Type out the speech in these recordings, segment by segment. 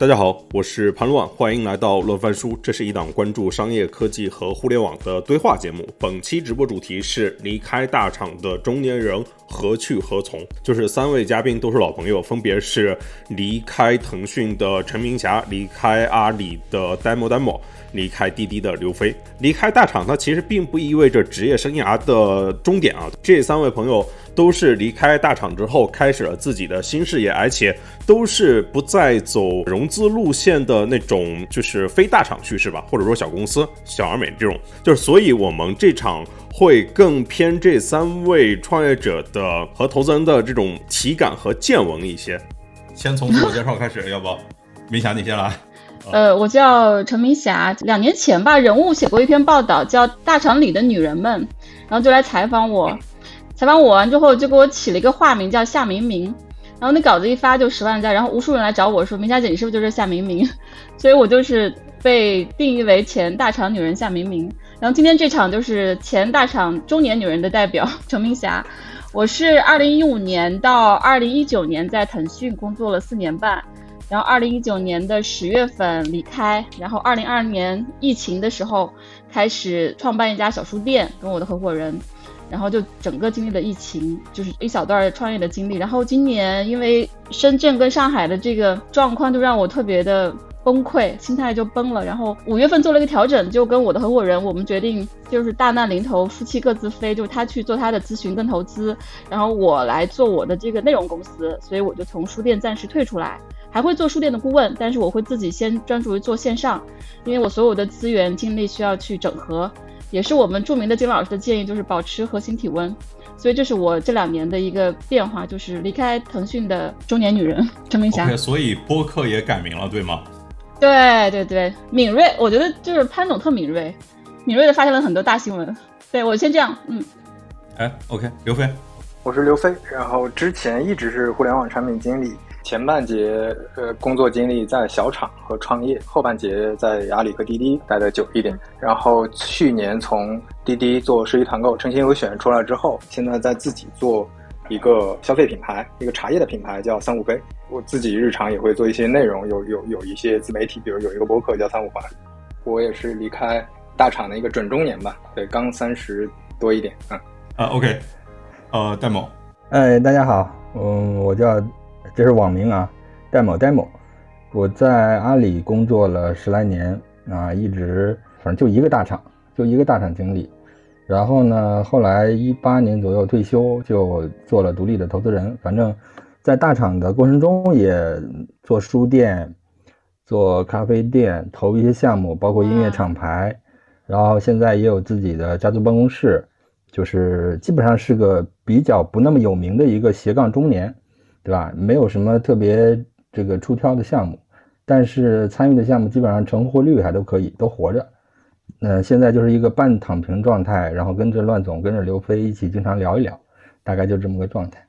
大家好，我是潘乱，欢迎来到乐翻书。这是一档关注商业科技和互联网的对话节目。本期直播主题是离开大厂的中年人何去何从。就是三位嘉宾都是老朋友，分别是离开腾讯的陈明霞，离开阿里的 Demo Demo，离开滴滴的刘飞。离开大厂，它其实并不意味着职业生涯的终点啊。这三位朋友。都是离开大厂之后，开始了自己的新事业，而且都是不再走融资路线的那种，就是非大厂叙事吧，或者说小公司、小而美这种。就是，所以我们这场会更偏这三位创业者的和投资人的这种体感和见闻一些。先从自我介绍开始，要不，明霞你先来。呃，我叫陈明霞，两年前吧，人物写过一篇报道，叫《大厂里的女人们》，然后就来采访我。采访我完之后，就给我起了一个化名叫夏明明，然后那稿子一发就十万加，然后无数人来找我说：“明佳姐，你是不是就是夏明明？” 所以我就是被定义为前大厂女人夏明明。然后今天这场就是前大厂中年女人的代表 程明霞。我是二零一五年到二零一九年在腾讯工作了四年半，然后二零一九年的十月份离开，然后二零二零年疫情的时候开始创办一家小书店，跟我的合伙人。然后就整个经历了疫情，就是一小段创业的经历。然后今年因为深圳跟上海的这个状况，就让我特别的崩溃，心态就崩了。然后五月份做了一个调整，就跟我的合伙人，我们决定就是大难临头，夫妻各自飞，就是他去做他的咨询跟投资，然后我来做我的这个内容公司。所以我就从书店暂时退出来，还会做书店的顾问，但是我会自己先专注于做线上，因为我所有的资源精力需要去整合。也是我们著名的金老师的建议，就是保持核心体温，所以这是我这两年的一个变化，就是离开腾讯的中年女人 陈明霞。所以播客也改名了，对吗？对对对，敏锐，我觉得就是潘总特敏锐，敏锐的发现了很多大新闻。对我先这样，嗯。哎，OK，刘飞，我是刘飞，然后之前一直是互联网产品经理。前半节呃工作经历在小厂和创业，后半节在阿里和滴滴待的久一点。然后去年从滴滴做实体团购、诚心优选出来之后，现在在自己做一个消费品牌，一个茶叶的品牌叫三五杯。我自己日常也会做一些内容，有有有一些自媒体，比如有一个博客叫三五环。我也是离开大厂的一个准中年吧，对，刚三十多一点，嗯。啊，OK，呃，戴某，哎，大家好，嗯，我叫。这是网名啊，戴某戴某，我在阿里工作了十来年啊，一直反正就一个大厂，就一个大厂经理。然后呢，后来一八年左右退休，就做了独立的投资人。反正，在大厂的过程中也做书店、做咖啡店，投一些项目，包括音乐厂牌。然后现在也有自己的家族办公室，就是基本上是个比较不那么有名的一个斜杠中年。对吧？没有什么特别这个出挑的项目，但是参与的项目基本上成活率还都可以，都活着。那现在就是一个半躺平状态，然后跟着乱总、跟着刘飞一起经常聊一聊，大概就这么个状态。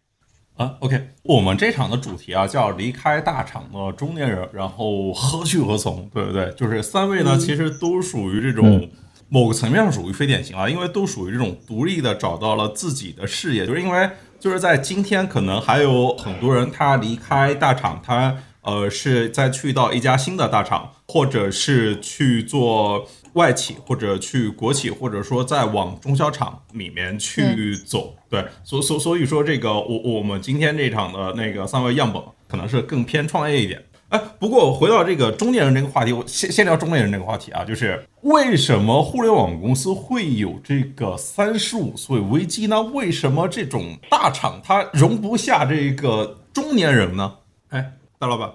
啊，OK，我们这场的主题啊叫离开大厂的中年人，然后何去何从？对不对？就是三位呢，其实都属于这种某个层面上属于非典型啊，因为都属于这种独立的找到了自己的事业，就是因为。就是在今天，可能还有很多人他离开大厂，他呃是再去到一家新的大厂，或者是去做外企，或者去国企，或者说再往中小厂里面去走。对，所所所以说这个我我们今天这场的那个三位样本可能是更偏创业一点。哎，不过我回到这个中年人这个话题，我先先聊中年人这个话题啊，就是为什么互联网公司会有这个三十五岁危机呢？为什么这种大厂它容不下这个中年人呢？哎，大老板，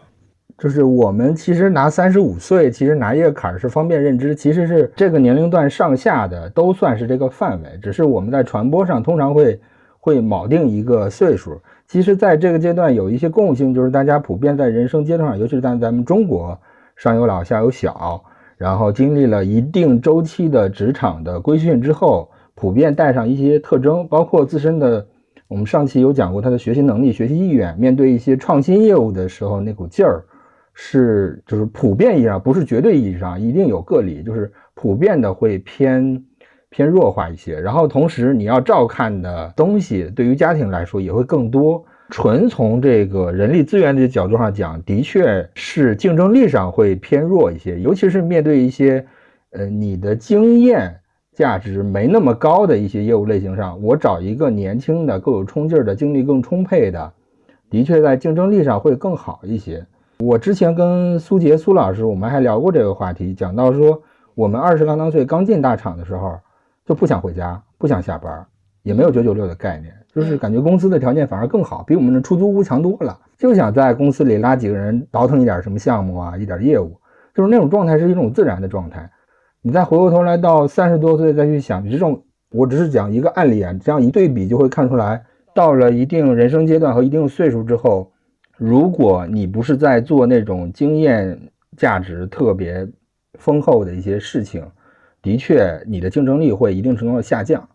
就是我们其实拿三十五岁，其实拿一个坎儿是方便认知，其实是这个年龄段上下的都算是这个范围，只是我们在传播上通常会会铆定一个岁数。其实，在这个阶段有一些共性，就是大家普遍在人生阶段上，尤其是在咱们中国，上有老下有小，然后经历了一定周期的职场的规训之后，普遍带上一些特征，包括自身的。我们上期有讲过他的学习能力、学习意愿，面对一些创新业务的时候，那股劲儿，是就是普遍意义上，不是绝对意义上，一定有个例，就是普遍的会偏。偏弱化一些，然后同时你要照看的东西，对于家庭来说也会更多，纯从这个人力资源的角度上讲，的确是竞争力上会偏弱一些，尤其是面对一些，呃，你的经验价值没那么高的一些业务类型上，我找一个年轻的、更有冲劲儿的、精力更充沛的，的确在竞争力上会更好一些。我之前跟苏杰苏老师，我们还聊过这个话题，讲到说，我们二十刚当岁刚进大厂的时候，就不想回家，不想下班，也没有九九六的概念，就是感觉公司的条件反而更好，比我们的出租屋强多了，就想在公司里拉几个人倒腾一点什么项目啊，一点业务，就是那种状态是一种自然的状态。你再回过头来到三十多岁再去想你这种，我只是讲一个案例啊，这样一对比就会看出来，到了一定人生阶段和一定岁数之后。如果你不是在做那种经验价值特别丰厚的一些事情，的确，你的竞争力会一定程度的下降，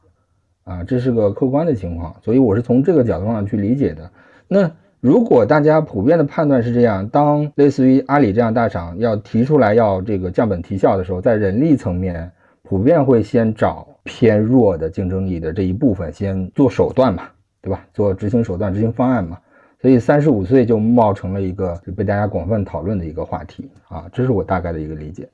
啊，这是个客观的情况。所以我是从这个角度上去理解的。那如果大家普遍的判断是这样，当类似于阿里这样大厂要提出来要这个降本提效的时候，在人力层面，普遍会先找偏弱的竞争力的这一部分先做手段嘛，对吧？做执行手段、执行方案嘛。所以三十五岁就冒成了一个被大家广泛讨论的一个话题啊，这是我大概的一个理解。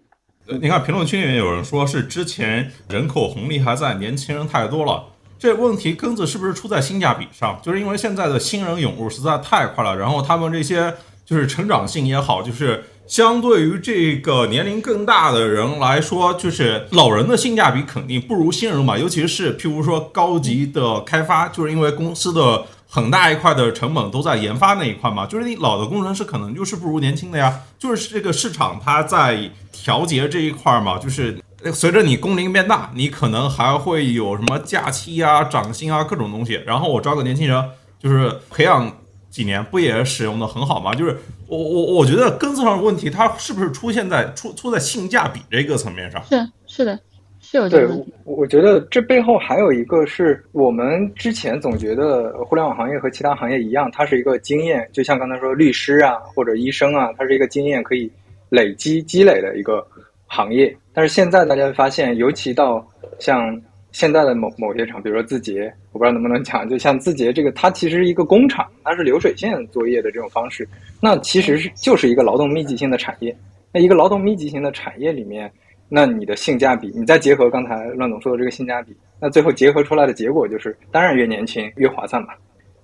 你看评论区里面有人说是之前人口红利还在，年轻人太多了，这问题根子是不是出在性价比上？就是因为现在的新人涌入实在太快了，然后他们这些就是成长性也好，就是相对于这个年龄更大的人来说，就是老人的性价比肯定不如新人嘛，尤其是譬如说高级的开发，就是因为公司的。很大一块的成本都在研发那一块嘛，就是你老的工程师可能就是不如年轻的呀，就是这个市场它在调节这一块嘛，就是随着你工龄变大，你可能还会有什么假期啊、涨薪啊各种东西，然后我招个年轻人，就是培养几年，不也使用的很好吗？就是我我我觉得根子上的问题，它是不是出现在出出在性价比这个层面上？是是的。对，我觉得这背后还有一个是我们之前总觉得互联网行业和其他行业一样，它是一个经验，就像刚才说律师啊或者医生啊，它是一个经验可以累积积累的一个行业。但是现在大家会发现，尤其到像现在的某某些厂，比如说字节，我不知道能不能讲，就像字节这个，它其实是一个工厂，它是流水线作业的这种方式，那其实是就是一个劳动密集型的产业。那一个劳动密集型的产业里面。那你的性价比，你再结合刚才乱总说的这个性价比，那最后结合出来的结果就是，当然越年轻越划算嘛。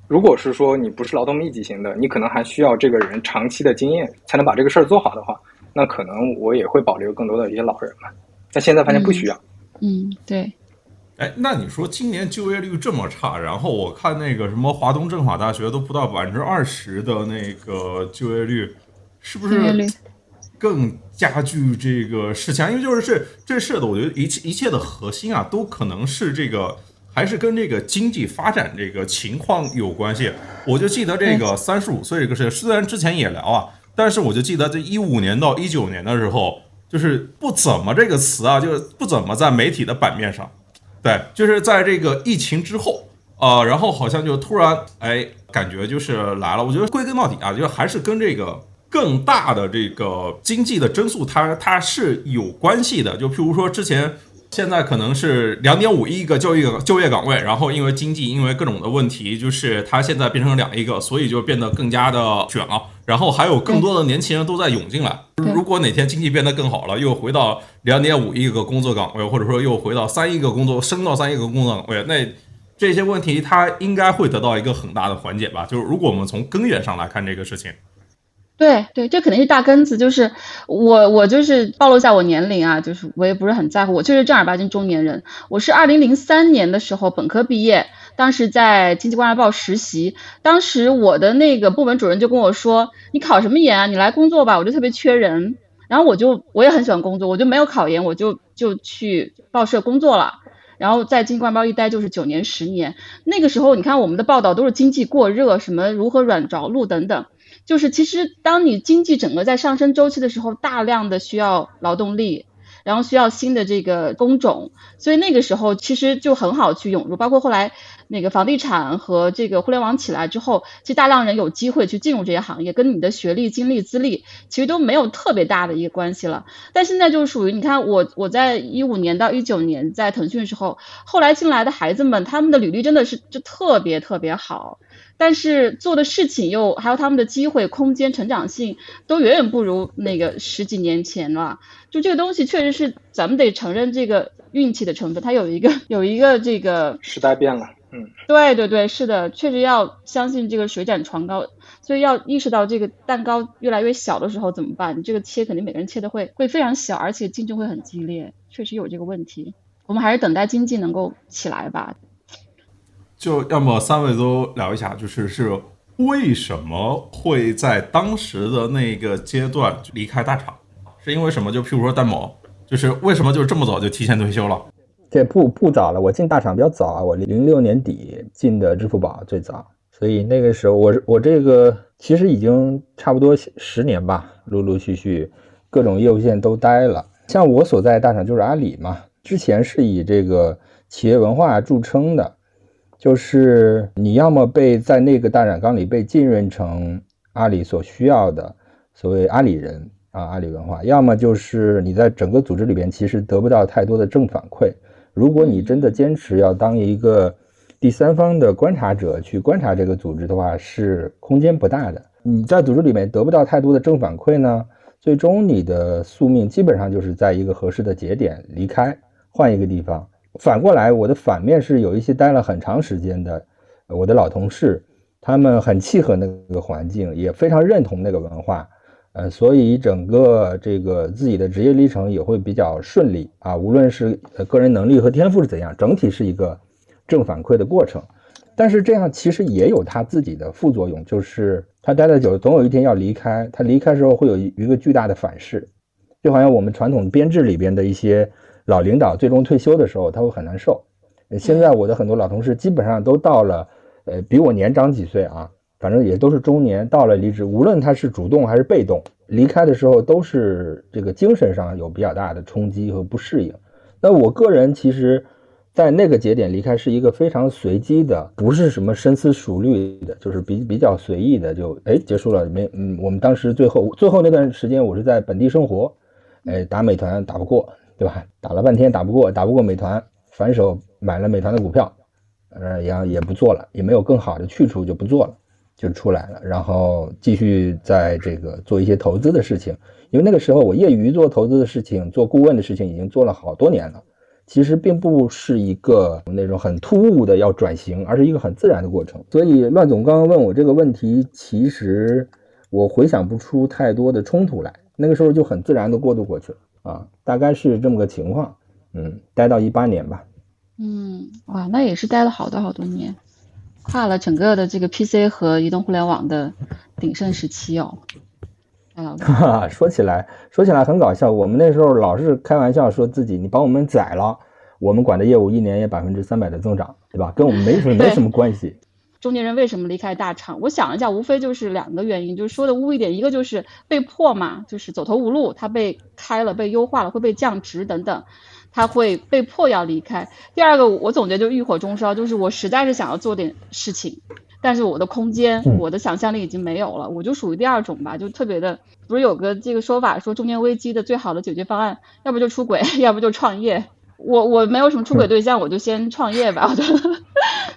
如果是说你不是劳动密集型的，你可能还需要这个人长期的经验才能把这个事儿做好的话，那可能我也会保留更多的一些老人嘛。但现在发现不需要。嗯，对。哎，那你说今年就业率这么差，然后我看那个什么华东政法大学都不到百分之二十的那个就业率，是不是？更加剧这个事情，因为就是这这事的，我觉得一切一切的核心啊，都可能是这个，还是跟这个经济发展这个情况有关系。我就记得这个三十五岁这个事，虽然之前也聊啊，但是我就记得这一五年到一九年的时候，就是不怎么这个词啊，就是不怎么在媒体的版面上。对，就是在这个疫情之后啊，然后好像就突然哎，感觉就是来了。我觉得归根到底啊，就还是跟这个。更大的这个经济的增速，它它是有关系的。就譬如说，之前现在可能是两点五亿个就业就业岗位，然后因为经济因为各种的问题，就是它现在变成两亿个，所以就变得更加的卷了。然后还有更多的年轻人都在涌进来。如果哪天经济变得更好了，又回到两点五亿个工作岗位，或者说又回到三亿个工作升到三亿个工作岗位，那这些问题它应该会得到一个很大的缓解吧？就是如果我们从根源上来看这个事情。对对，这肯定是大根子。就是我，我就是暴露一下我年龄啊，就是我也不是很在乎，我就是正儿八经中年人。我是二零零三年的时候本科毕业，当时在经济观察报实习，当时我的那个部门主任就跟我说：“你考什么研啊？你来工作吧。”我就特别缺人，然后我就我也很喜欢工作，我就没有考研，我就就去报社工作了。然后在经济观察报一待就是九年十年。那个时候你看我们的报道都是经济过热，什么如何软着陆等等。就是其实，当你经济整个在上升周期的时候，大量的需要劳动力，然后需要新的这个工种，所以那个时候其实就很好去涌入。包括后来那个房地产和这个互联网起来之后，其实大量人有机会去进入这些行业，跟你的学历、经历、资历其实都没有特别大的一个关系了。但现在就是属于你看我我在一五年到一九年在腾讯的时候，后来进来的孩子们，他们的履历真的是就特别特别好，但是做的事情又还有他们的机会、空间、成长性都远远不如那个十几年前了。就这个东西确实是咱们得承认这个运气的成分，它有一个有一个这个时代变了。嗯，对对对，是的，确实要相信这个水涨船高，所以要意识到这个蛋糕越来越小的时候怎么办？你这个切肯定每个人切的会会非常小，而且竞争会很激烈，确实有这个问题。我们还是等待经济能够起来吧。就要么三位都聊一下，就是是为什么会在当时的那个阶段离开大厂？是因为什么？就譬如说戴某，就是为什么就这么早就提前退休了？这不不早了，我进大厂比较早啊，我零六年底进的支付宝最早，所以那个时候我我这个其实已经差不多十年吧，陆陆续续各种业务线都待了。像我所在大厂就是阿里嘛，之前是以这个企业文化著称的。就是你要么被在那个大染缸里被浸润成阿里所需要的所谓阿里人啊，阿里文化；要么就是你在整个组织里边其实得不到太多的正反馈。如果你真的坚持要当一个第三方的观察者去观察这个组织的话，是空间不大的。你在组织里面得不到太多的正反馈呢，最终你的宿命基本上就是在一个合适的节点离开，换一个地方。反过来，我的反面是有一些待了很长时间的我的老同事，他们很契合那个环境，也非常认同那个文化，呃，所以整个这个自己的职业历程也会比较顺利啊。无论是个人能力和天赋是怎样，整体是一个正反馈的过程。但是这样其实也有他自己的副作用，就是他待的久，总有一天要离开。他离开时候会有一个巨大的反噬，就好像我们传统编制里边的一些。老领导最终退休的时候，他会很难受。现在我的很多老同事基本上都到了，呃，比我年长几岁啊，反正也都是中年，到了离职，无论他是主动还是被动离开的时候，都是这个精神上有比较大的冲击和不适应。那我个人其实，在那个节点离开是一个非常随机的，不是什么深思熟虑的，就是比比较随意的，就哎结束了。没，嗯，我们当时最后最后那段时间，我是在本地生活，哎，打美团打不过。对吧？打了半天打不过，打不过美团，反手买了美团的股票，呃，也也不做了，也没有更好的去处，就不做了，就出来了，然后继续在这个做一些投资的事情。因为那个时候我业余做投资的事情，做顾问的事情已经做了好多年了，其实并不是一个那种很突兀的要转型，而是一个很自然的过程。所以乱总刚刚问我这个问题，其实我回想不出太多的冲突来，那个时候就很自然的过渡过去了。啊，大概是这么个情况，嗯，待到一八年吧，嗯，哇，那也是待了好多好多年，跨了整个的这个 PC 和移动互联网的鼎盛时期哦。啊，说起来说起来很搞笑，我们那时候老是开玩笑说自己你把我们宰了，我们管的业务一年也百分之三百的增长，对吧？跟我们没什么没什么关系。中年人为什么离开大厂？我想了一下，无非就是两个原因，就是说的污一点，一个就是被迫嘛，就是走投无路，他被开了，被优化了，会被降职等等，他会被迫要离开。第二个，我总结就欲火中烧，就是我实在是想要做点事情，但是我的空间，我的想象力已经没有了，我就属于第二种吧，就特别的，不是有个这个说法说中年危机的最好的解决方案，要不就出轨，要不就创业。我我没有什么出轨对象，我就先创业吧。我觉得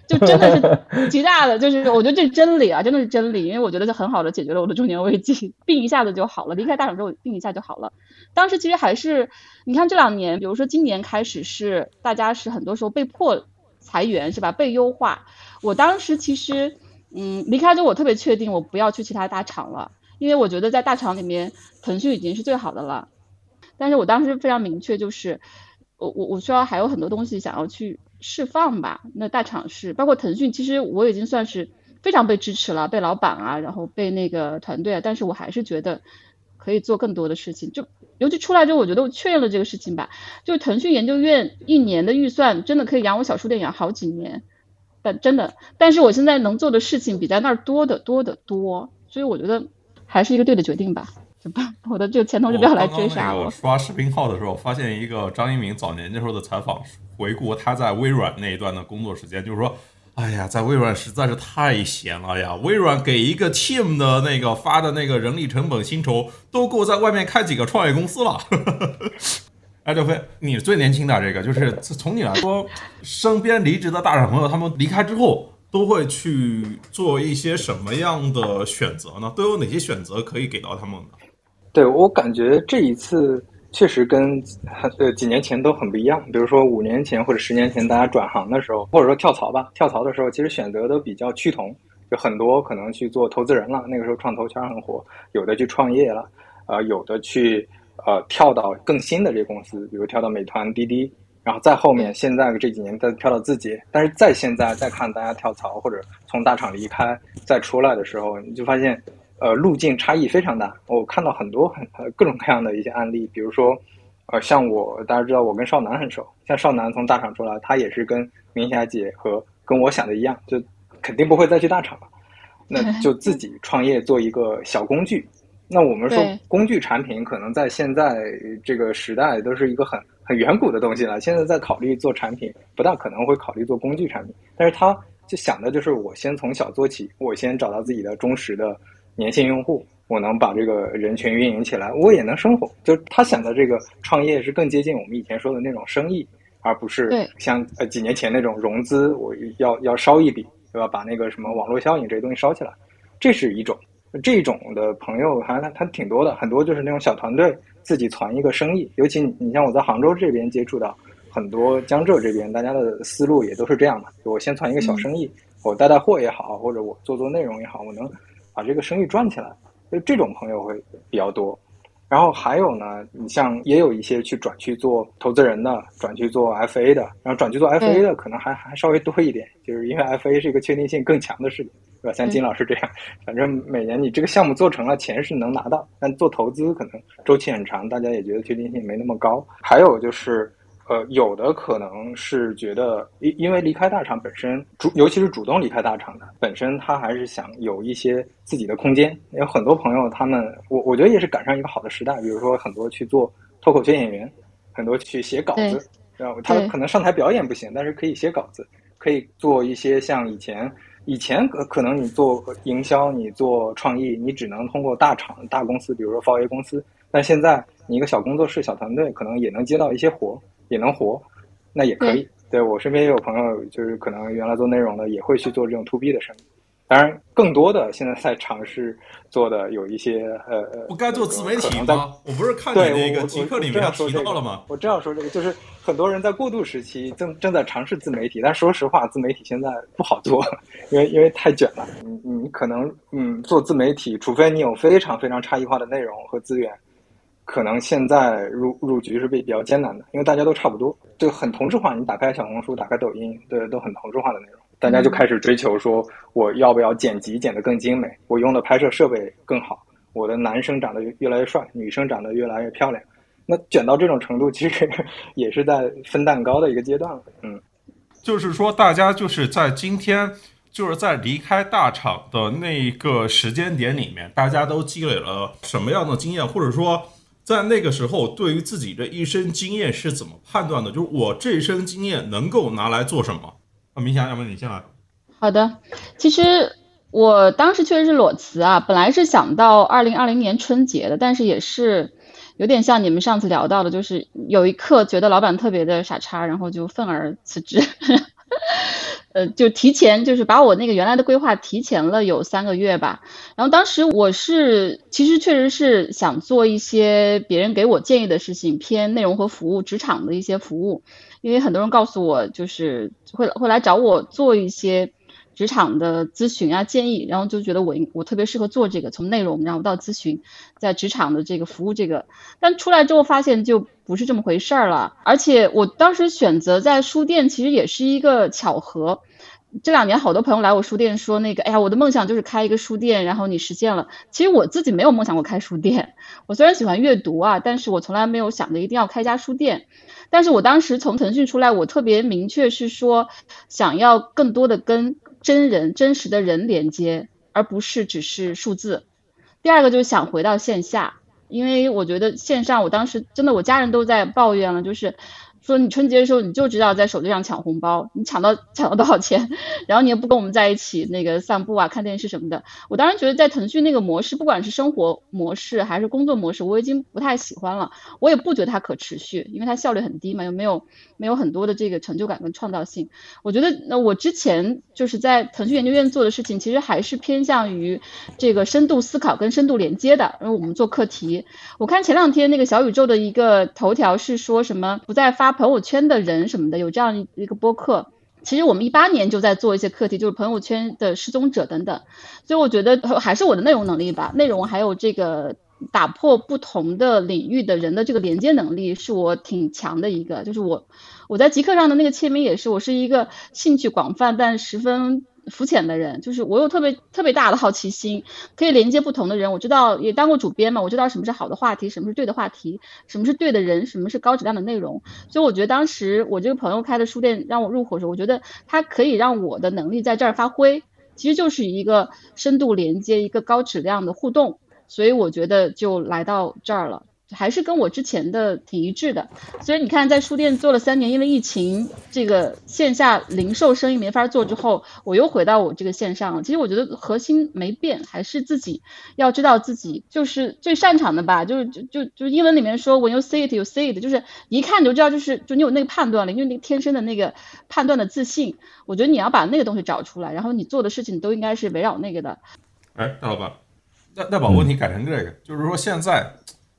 就真的是 极大的，就是我觉得这是真理啊，真的是真理。因为我觉得这很好的解决了我的中年危机，病一下子就好了。离开大厂之后，病一下就好了。当时其实还是，你看这两年，比如说今年开始是大家是很多时候被迫裁员是吧？被优化。我当时其实嗯离开之后，我特别确定我不要去其他大厂了，因为我觉得在大厂里面，腾讯已经是最好的了。但是我当时非常明确就是。我我我需要还有很多东西想要去释放吧。那大厂是包括腾讯，其实我已经算是非常被支持了，被老板啊，然后被那个团队啊，但是我还是觉得可以做更多的事情。就尤其出来之后，我觉得我确认了这个事情吧。就腾讯研究院一年的预算真的可以养我小书店养好几年，但真的，但是我现在能做的事情比在那儿多得多得多，所以我觉得还是一个对的决定吧。我的这个前同事不要来追杀我。刷视频号的时候，发现一个张一鸣早年那时候的采访，回顾他在微软那一段的工作时间，就是说哎呀，在微软实在是太闲了呀！微软给一个 team 的那个发的那个人力成本薪酬，都够在外面开几个创业公司了。哎，刘飞，你最年轻的这个，就是从你来说，身边离职的大厂朋友，他们离开之后都会去做一些什么样的选择呢？都有哪些选择可以给到他们呢？对我感觉这一次。确实跟呃几年前都很不一样。比如说五年前或者十年前，大家转行的时候，或者说跳槽吧，跳槽的时候，其实选择都比较趋同，就很多可能去做投资人了。那个时候创投圈很火，有的去创业了，呃，有的去呃跳到更新的这公司，比如跳到美团、滴滴，然后再后面现在这几年再跳到字节。但是再现在再看大家跳槽或者从大厂离开再出来的时候，你就发现。呃，路径差异非常大。我看到很多很各种各样的一些案例，比如说，呃，像我大家知道我跟少南很熟，像少南从大厂出来，他也是跟明霞姐和跟我想的一样，就肯定不会再去大厂了，那就自己 创业做一个小工具。那我们说工具产品可能在现在这个时代都是一个很很远古的东西了。现在在考虑做产品，不大可能会考虑做工具产品，但是他就想的就是我先从小做起，我先找到自己的忠实的。粘性用户，我能把这个人群运营起来，我也能生活。就他想的这个创业是更接近我们以前说的那种生意，而不是像呃几年前那种融资，我要要烧一笔，对吧？把那个什么网络效应这些东西烧起来，这是一种。这种的朋友还他他挺多的，很多就是那种小团队自己攒一个生意。尤其你像我在杭州这边接触到很多江浙这边，大家的思路也都是这样的。我先攒一个小生意，我带带货也好，或者我做做内容也好，我能。把这个生意赚起来，就这种朋友会比较多。然后还有呢，你像也有一些去转去做投资人的，转去做 FA 的，然后转去做 FA 的可能还还稍微多一点，就是因为 FA 是一个确定性更强的事情，对吧？像金老师这样，反正每年你这个项目做成了，钱是能拿到，但做投资可能周期很长，大家也觉得确定性没那么高。还有就是。呃，有的可能是觉得，因因为离开大厂本身主，尤其是主动离开大厂的，本身他还是想有一些自己的空间。有很多朋友，他们我我觉得也是赶上一个好的时代，比如说很多去做脱口秀演员，很多去写稿子，然后他可能上台表演不行，但是可以写稿子，可以做一些像以前以前可可能你做营销，你做创意，你只能通过大厂大公司，比如说 f A 公司，但现在你一个小工作室、小团队，可能也能接到一些活。也能活，那也可以。对我身边也有朋友，就是可能原来做内容的，也会去做这种 to B 的生意。当然，更多的现在在尝试做的有一些呃呃，不该做自媒体吗？我不是看你那个极客里面提到了吗？我这样说这个，就是很多人在过渡时期正正在尝试自媒体，但说实话，自媒体现在不好做，因为因为太卷了。你你可能嗯做自媒体，除非你有非常非常差异化的内容和资源。可能现在入入局是比比较艰难的，因为大家都差不多，就很同质化。你打开小红书，打开抖音，对，都很同质化的内容。大家就开始追求说，我要不要剪辑剪得更精美？我用的拍摄设备更好？我的男生长得越来越帅，女生长得越来越漂亮。那卷到这种程度，其实 也是在分蛋糕的一个阶段了。嗯，就是说，大家就是在今天，就是在离开大厂的那一个时间点里面，大家都积累了什么样的经验，或者说？在那个时候，对于自己的一生经验是怎么判断的？就是我这一生经验能够拿来做什么？啊，明霞，要不你先来。好的，其实我当时确实是裸辞啊，本来是想到二零二零年春节的，但是也是有点像你们上次聊到的，就是有一刻觉得老板特别的傻叉，然后就愤而辞职。呃，就提前就是把我那个原来的规划提前了有三个月吧。然后当时我是其实确实是想做一些别人给我建议的事情，偏内容和服务、职场的一些服务。因为很多人告诉我，就是会会来找我做一些。职场的咨询啊建议，然后就觉得我我特别适合做这个，从内容然后到咨询，在职场的这个服务这个，但出来之后发现就不是这么回事儿了。而且我当时选择在书店，其实也是一个巧合。这两年好多朋友来我书店说那个，哎呀，我的梦想就是开一个书店，然后你实现了。其实我自己没有梦想过开书店，我虽然喜欢阅读啊，但是我从来没有想着一定要开家书店。但是我当时从腾讯出来，我特别明确是说想要更多的跟。真人真实的人连接，而不是只是数字。第二个就是想回到线下，因为我觉得线上，我当时真的我家人都在抱怨了，就是说你春节的时候你就知道在手机上抢红包，你抢到抢到多少钱，然后你也不跟我们在一起那个散步啊、看电视什么的。我当时觉得在腾讯那个模式，不管是生活模式还是工作模式，我已经不太喜欢了。我也不觉得它可持续，因为它效率很低嘛，又没有没有很多的这个成就感跟创造性。我觉得那我之前就是在腾讯研究院做的事情，其实还是偏向于这个深度思考跟深度连接的。因为我们做课题，我看前两天那个小宇宙的一个头条是说什么不再发。朋友圈的人什么的，有这样一个播客。其实我们一八年就在做一些课题，就是朋友圈的失踪者等等。所以我觉得还是我的内容能力吧，内容还有这个打破不同的领域的人的这个连接能力，是我挺强的一个。就是我我在极客上的那个签名也是，我是一个兴趣广泛但十分。肤浅的人，就是我有特别特别大的好奇心，可以连接不同的人。我知道也当过主编嘛，我知道什么是好的话题，什么是对的话题，什么是对的人，什么是高质量的内容。所以我觉得当时我这个朋友开的书店让我入伙的时候，我觉得他可以让我的能力在这儿发挥，其实就是一个深度连接，一个高质量的互动。所以我觉得就来到这儿了。还是跟我之前的挺一致的，所以你看，在书店做了三年，因为疫情，这个线下零售生意没法做之后，我又回到我这个线上了。其实我觉得核心没变，还是自己要知道自己就是最擅长的吧。就是就就就英文里面说，When you see it, you see it，就是一看你就知道，就是就你有那个判断了，因为那个天生的那个判断的自信。我觉得你要把那个东西找出来，然后你做的事情都应该是围绕那个的。哎，大老板，那那把问题改成这个，就是说现在。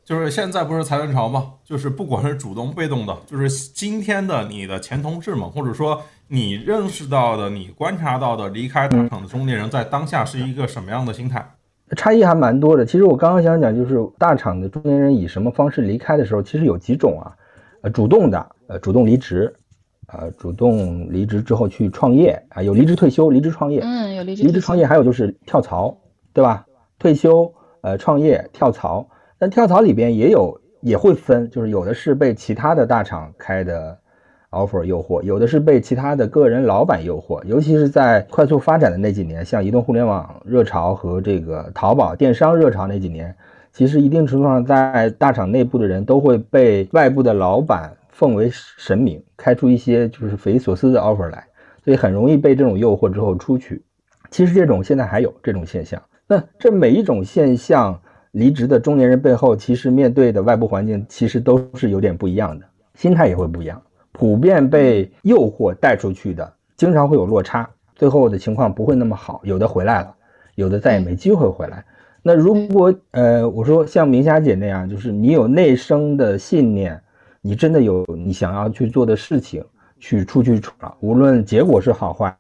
就是现在不是裁员潮吗？就是不管是主动被动的，就是今天的你的前同事们，或者说你认识到的、你观察到的离开大厂的中年人，在当下是一个什么样的心态？差异还蛮多的。其实我刚刚想讲，就是大厂的中年人以什么方式离开的时候，其实有几种啊，呃，主动的，呃，主动离职，呃，主动离职之后去创业啊，有离职退休、离职创业，嗯，有离职离职创业，还有就是跳槽，对吧？退休，呃，创业，跳槽。但跳槽里边也有也会分，就是有的是被其他的大厂开的 offer 诱惑，有的是被其他的个人老板诱惑。尤其是在快速发展的那几年，像移动互联网热潮和这个淘宝电商热潮那几年，其实一定程度上在大厂内部的人都会被外部的老板奉为神明，开出一些就是匪夷所思的 offer 来，所以很容易被这种诱惑之后出去。其实这种现在还有这种现象。那这每一种现象。离职的中年人背后，其实面对的外部环境其实都是有点不一样的，心态也会不一样。普遍被诱惑带出去的，经常会有落差，最后的情况不会那么好。有的回来了，有的再也没机会回来。那如果呃，我说像明霞姐那样，就是你有内生的信念，你真的有你想要去做的事情，去出去闯，无论结果是好坏，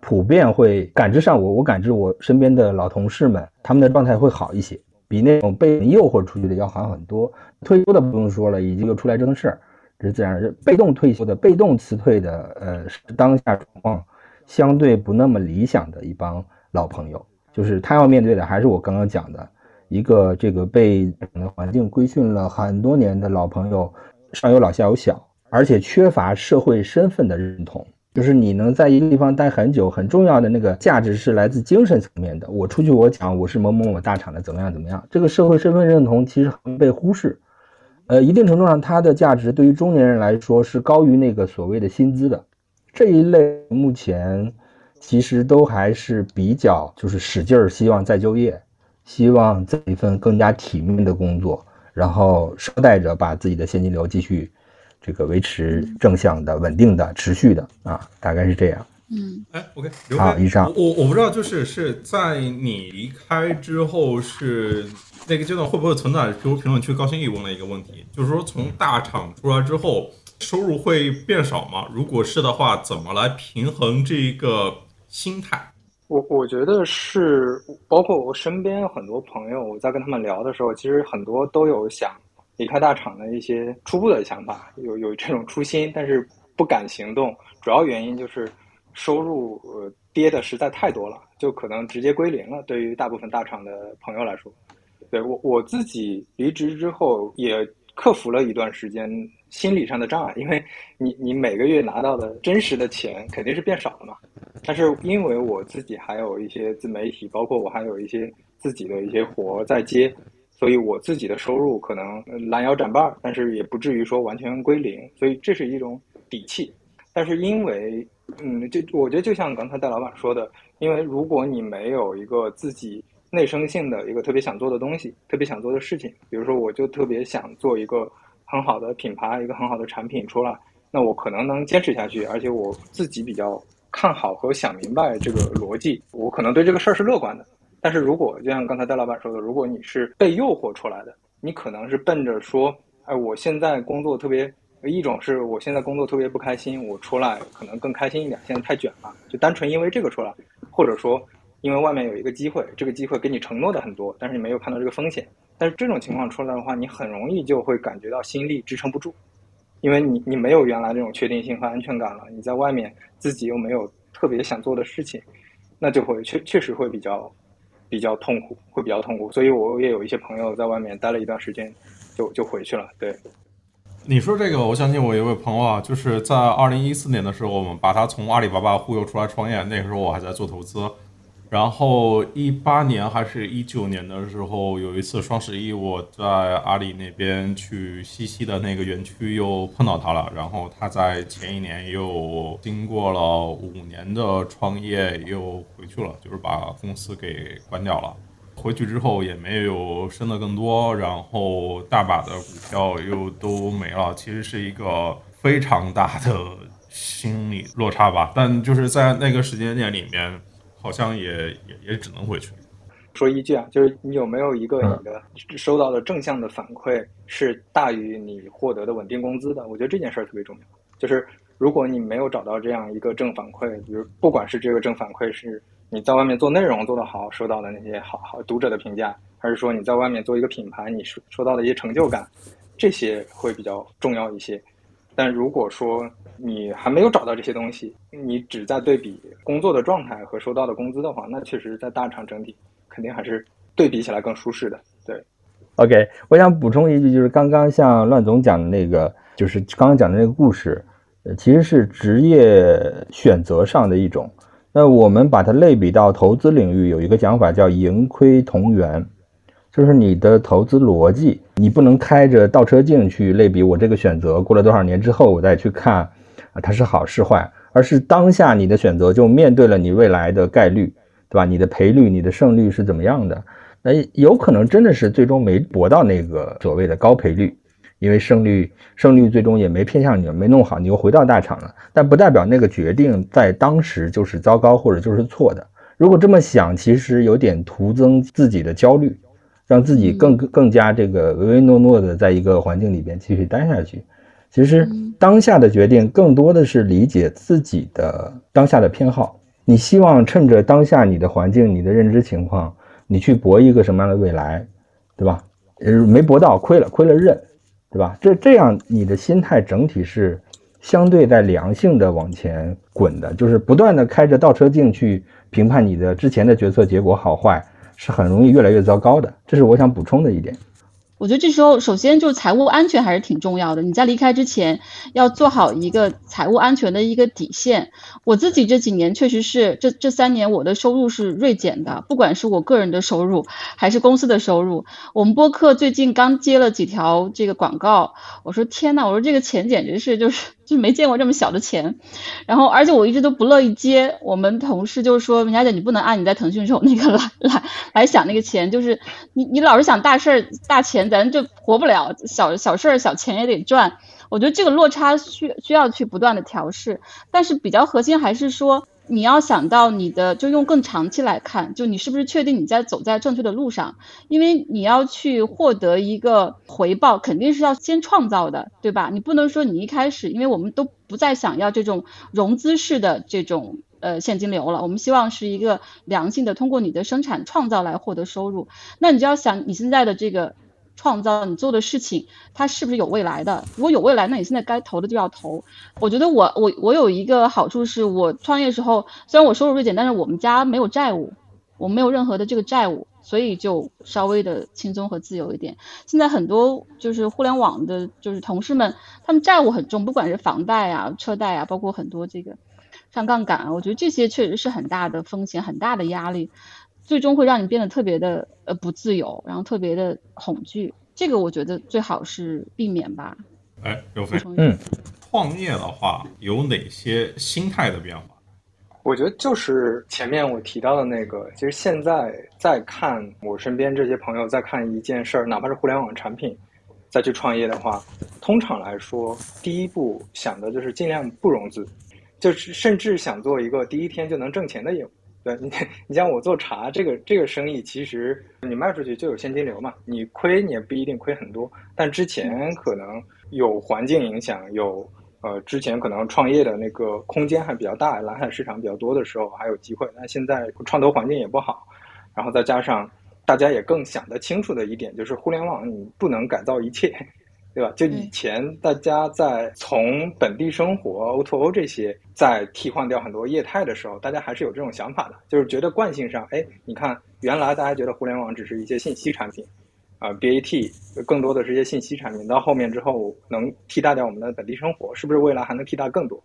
普遍会感知上我，我感知我身边的老同事们，他们的状态会好一些。比那种被诱惑出去的要好很多。退休的不用说了，已经又出来正事儿，这自然。被动退休的、被动辞退的，呃，是当下状况相对不那么理想的一帮老朋友。就是他要面对的，还是我刚刚讲的一个这个被环境规训了很多年的老朋友，上有老下有小，而且缺乏社会身份的认同。就是你能在一个地方待很久，很重要的那个价值是来自精神层面的。我出去，我讲我是某某某大厂的，怎么样怎么样。这个社会身份认同其实很被忽视。呃，一定程度上，它的价值对于中年人来说是高于那个所谓的薪资的。这一类目前其实都还是比较就是使劲儿，希望再就业，希望在一份更加体面的工作，然后捎带着把自己的现金流继续。这个维持正向的、稳定的、持续的啊，大概是这样。嗯，哎，OK，好，以上。我我不知道，就是是在你离开之后，是那个阶段会不会存在，比如评论区高兴义问了一个问题，就是说从大厂出来之后，收入会变少吗？如果是的话，怎么来平衡这个心态？我我觉得是，包括我身边很多朋友，我在跟他们聊的时候，其实很多都有想。离开大厂的一些初步的想法，有有这种初心，但是不敢行动。主要原因就是收入呃跌的实在太多了，就可能直接归零了。对于大部分大厂的朋友来说，对我我自己离职之后也克服了一段时间心理上的障碍，因为你你每个月拿到的真实的钱肯定是变少了嘛。但是因为我自己还有一些自媒体，包括我还有一些自己的一些活在接。所以我自己的收入可能拦腰斩半，但是也不至于说完全归零，所以这是一种底气。但是因为，嗯，就我觉得就像刚才戴老板说的，因为如果你没有一个自己内生性的一个特别想做的东西，特别想做的事情，比如说我就特别想做一个很好的品牌，一个很好的产品出来，那我可能能坚持下去，而且我自己比较看好和想明白这个逻辑，我可能对这个事儿是乐观的。但是如果就像刚才戴老板说的，如果你是被诱惑出来的，你可能是奔着说，哎，我现在工作特别，一种是我现在工作特别不开心，我出来可能更开心一点，现在太卷了，就单纯因为这个出来，或者说因为外面有一个机会，这个机会给你承诺的很多，但是你没有看到这个风险，但是这种情况出来的话，你很容易就会感觉到心力支撑不住，因为你你没有原来这种确定性和安全感了，你在外面自己又没有特别想做的事情，那就会确确实会比较。比较痛苦，会比较痛苦，所以我也有一些朋友在外面待了一段时间，就就回去了。对，你说这个，我相信我一位朋友啊，就是在二零一四年的时候，我们把他从阿里巴巴忽悠出来创业，那个时候我还在做投资。然后一八年还是一九年的时候，有一次双十一，我在阿里那边去西溪的那个园区又碰到他了。然后他在前一年又经过了五年的创业又回去了，就是把公司给关掉了。回去之后也没有升的更多，然后大把的股票又都没了。其实是一个非常大的心理落差吧。但就是在那个时间点里面。好像也也也只能回去。说一句啊，就是你有没有一个你的收到的正向的反馈是大于你获得的稳定工资的？我觉得这件事儿特别重要。就是如果你没有找到这样一个正反馈，比如不管是这个正反馈是你在外面做内容做得好，收到的那些好好读者的评价，还是说你在外面做一个品牌，你收收到的一些成就感，这些会比较重要一些。但如果说你还没有找到这些东西，你只在对比工作的状态和收到的工资的话，那确实，在大厂整体肯定还是对比起来更舒适的。对，OK，我想补充一句，就是刚刚像乱总讲的那个，就是刚刚讲的那个故事，呃，其实是职业选择上的一种。那我们把它类比到投资领域，有一个讲法叫盈亏同源。就是你的投资逻辑，你不能开着倒车镜去类比我这个选择过了多少年之后我再去看，啊，它是好是坏，而是当下你的选择就面对了你未来的概率，对吧？你的赔率、你的胜率是怎么样的？那有可能真的是最终没博到那个所谓的高赔率，因为胜率胜率最终也没偏向你，没弄好，你又回到大厂了。但不代表那个决定在当时就是糟糕或者就是错的。如果这么想，其实有点徒增自己的焦虑。让自己更更加这个唯唯诺诺的在一个环境里边继续待下去，其实当下的决定更多的是理解自己的当下的偏好。你希望趁着当下你的环境、你的认知情况，你去搏一个什么样的未来，对吧？呃，没搏到，亏了，亏了认，对吧？这这样你的心态整体是相对在良性的往前滚的，就是不断的开着倒车镜去评判你的之前的决策结果好坏。是很容易越来越糟糕的，这是我想补充的一点。我觉得这时候，首先就是财务安全还是挺重要的。你在离开之前，要做好一个财务安全的一个底线。我自己这几年确实是，这这三年我的收入是锐减的，不管是我个人的收入，还是公司的收入。我们播客最近刚接了几条这个广告，我说天呐，我说这个钱简直是就是。就没见过这么小的钱，然后而且我一直都不乐意接。我们同事就说：“明佳姐，你不能按你在腾讯时候那个来来来想那个钱，就是你你老是想大事儿大钱，咱就活不了。小小事儿小钱也得赚。”我觉得这个落差需需要去不断的调试，但是比较核心还是说。你要想到你的，就用更长期来看，就你是不是确定你在走在正确的路上？因为你要去获得一个回报，肯定是要先创造的，对吧？你不能说你一开始，因为我们都不再想要这种融资式的这种呃现金流了，我们希望是一个良性的，通过你的生产创造来获得收入。那你就要想你现在的这个。创造你做的事情，它是不是有未来的？如果有未来，那你现在该投的就要投。我觉得我我我有一个好处是，我创业时候虽然我收入锐减，但是我们家没有债务，我没有任何的这个债务，所以就稍微的轻松和自由一点。现在很多就是互联网的，就是同事们，他们债务很重，不管是房贷啊、车贷啊，包括很多这个上杠杆啊，我觉得这些确实是很大的风险，很大的压力。最终会让你变得特别的呃不自由，然后特别的恐惧。这个我觉得最好是避免吧。哎，刘飞，嗯，创业的话有哪些心态的变化？我觉得就是前面我提到的那个，其实现在在看我身边这些朋友，在看一件事儿，哪怕是互联网产品，再去创业的话，通常来说，第一步想的就是尽量不融资，就是甚至想做一个第一天就能挣钱的业务。对你，你像我做茶这个这个生意，其实你卖出去就有现金流嘛，你亏你也不一定亏很多，但之前可能有环境影响，有。呃，之前可能创业的那个空间还比较大，蓝海市场比较多的时候还有机会。那现在创投环境也不好，然后再加上大家也更想得清楚的一点，就是互联网你不能改造一切，对吧？就以前大家在从本地生活 O to O 这些在替换掉很多业态的时候，大家还是有这种想法的，就是觉得惯性上，哎，你看原来大家觉得互联网只是一些信息产品。啊，BAT 更多的是一些信息产品，到后面之后能替代掉我们的本地生活，是不是未来还能替代更多？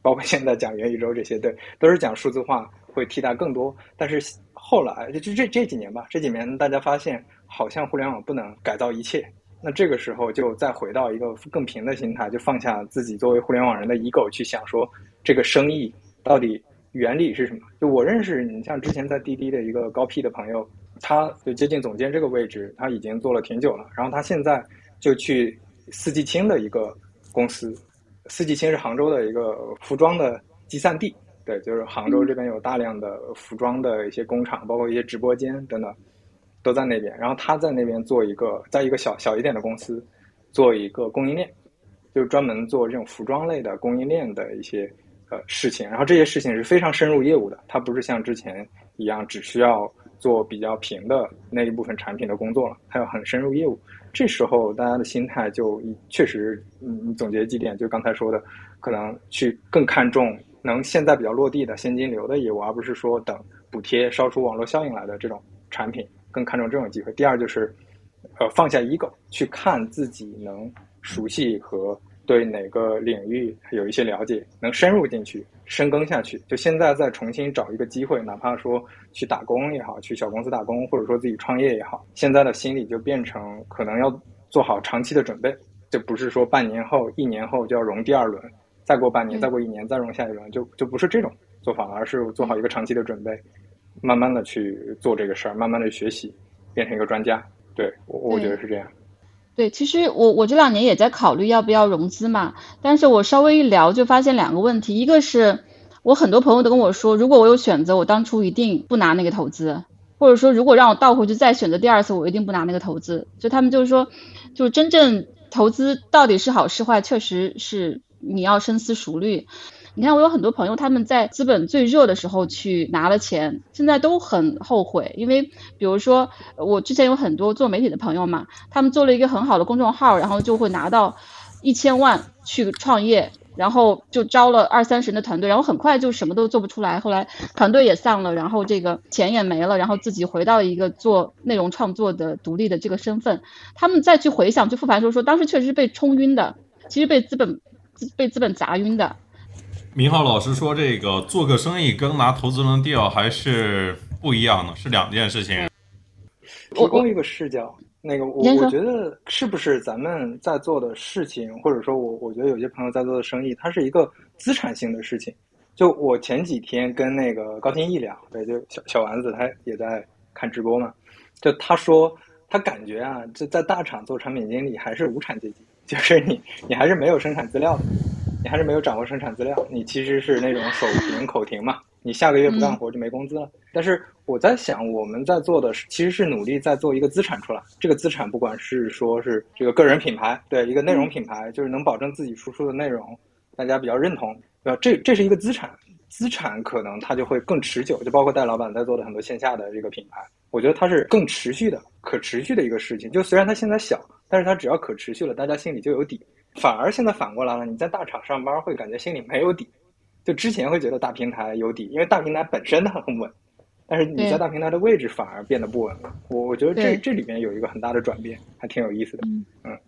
包括现在讲元宇宙这些，对，都是讲数字化会替代更多。但是后来就这这几年吧，这几年大家发现好像互联网不能改造一切，那这个时候就再回到一个更平的心态，就放下自己作为互联网人的 ego 去想说这个生意到底原理是什么？就我认识你像之前在滴滴的一个高 P 的朋友。他就接近总监这个位置，他已经做了挺久了。然后他现在就去四季青的一个公司，四季青是杭州的一个服装的集散地，对，就是杭州这边有大量的服装的一些工厂，包括一些直播间等等，都在那边。然后他在那边做一个，在一个小小一点的公司，做一个供应链，就是专门做这种服装类的供应链的一些呃事情。然后这些事情是非常深入业务的，它不是像之前一样只需要。做比较平的那一部分产品的工作了，还有很深入业务。这时候大家的心态就确实，嗯，总结几点，就刚才说的，可能去更看重能现在比较落地的现金流的业务，而不是说等补贴烧出网络效应来的这种产品，更看重这种机会。第二就是，呃，放下 ego，去看自己能熟悉和。对哪个领域有一些了解，能深入进去、深耕下去，就现在再重新找一个机会，哪怕说去打工也好，去小公司打工，或者说自己创业也好，现在的心理就变成可能要做好长期的准备，就不是说半年后、一年后就要融第二轮，再过半年、再过一年再融下一轮，就就不是这种做法，而是做好一个长期的准备，慢慢的去做这个事儿，慢慢的学习，变成一个专家。对我，我觉得是这样。对，其实我我这两年也在考虑要不要融资嘛，但是我稍微一聊就发现两个问题，一个是我很多朋友都跟我说，如果我有选择，我当初一定不拿那个投资，或者说如果让我倒回去再选择第二次，我一定不拿那个投资。就他们就是说，就真正投资到底是好是坏，确实是你要深思熟虑。你看，我有很多朋友，他们在资本最热的时候去拿了钱，现在都很后悔。因为，比如说，我之前有很多做媒体的朋友嘛，他们做了一个很好的公众号，然后就会拿到一千万去创业，然后就招了二三十人的团队，然后很快就什么都做不出来，后来团队也散了，然后这个钱也没了，然后自己回到一个做内容创作的独立的这个身份。他们再去回想、去复盘，的时候说当时确实是被冲晕的，其实被资本被资本砸晕的。明浩老师说：“这个做个生意跟拿投资人 deal 还是不一样的，是两件事情。”提供一个视角，那个我我觉得是不是咱们在做的事情，或者说我我觉得有些朋友在做的生意，它是一个资产性的事情。就我前几天跟那个高天意聊，对，就小小丸子他也在看直播嘛，就他说他感觉啊，就在大厂做产品经理还是无产阶级，就是你你还是没有生产资料的。你还是没有掌握生产资料，你其实是那种手停口停嘛，你下个月不干活就没工资了。但是我在想，我们在做的其实是努力在做一个资产出来。这个资产不管是说是这个个人品牌，对一个内容品牌，就是能保证自己输出的内容大家比较认同，对吧？这这是一个资产，资产可能它就会更持久。就包括戴老板在做的很多线下的这个品牌，我觉得它是更持续的、可持续的一个事情。就虽然它现在小，但是它只要可持续了，大家心里就有底。反而现在反过来了，你在大厂上班会感觉心里没有底，就之前会觉得大平台有底，因为大平台本身它很稳，但是你在大平台的位置反而变得不稳了。我我觉得这这里面有一个很大的转变，还挺有意思的。嗯，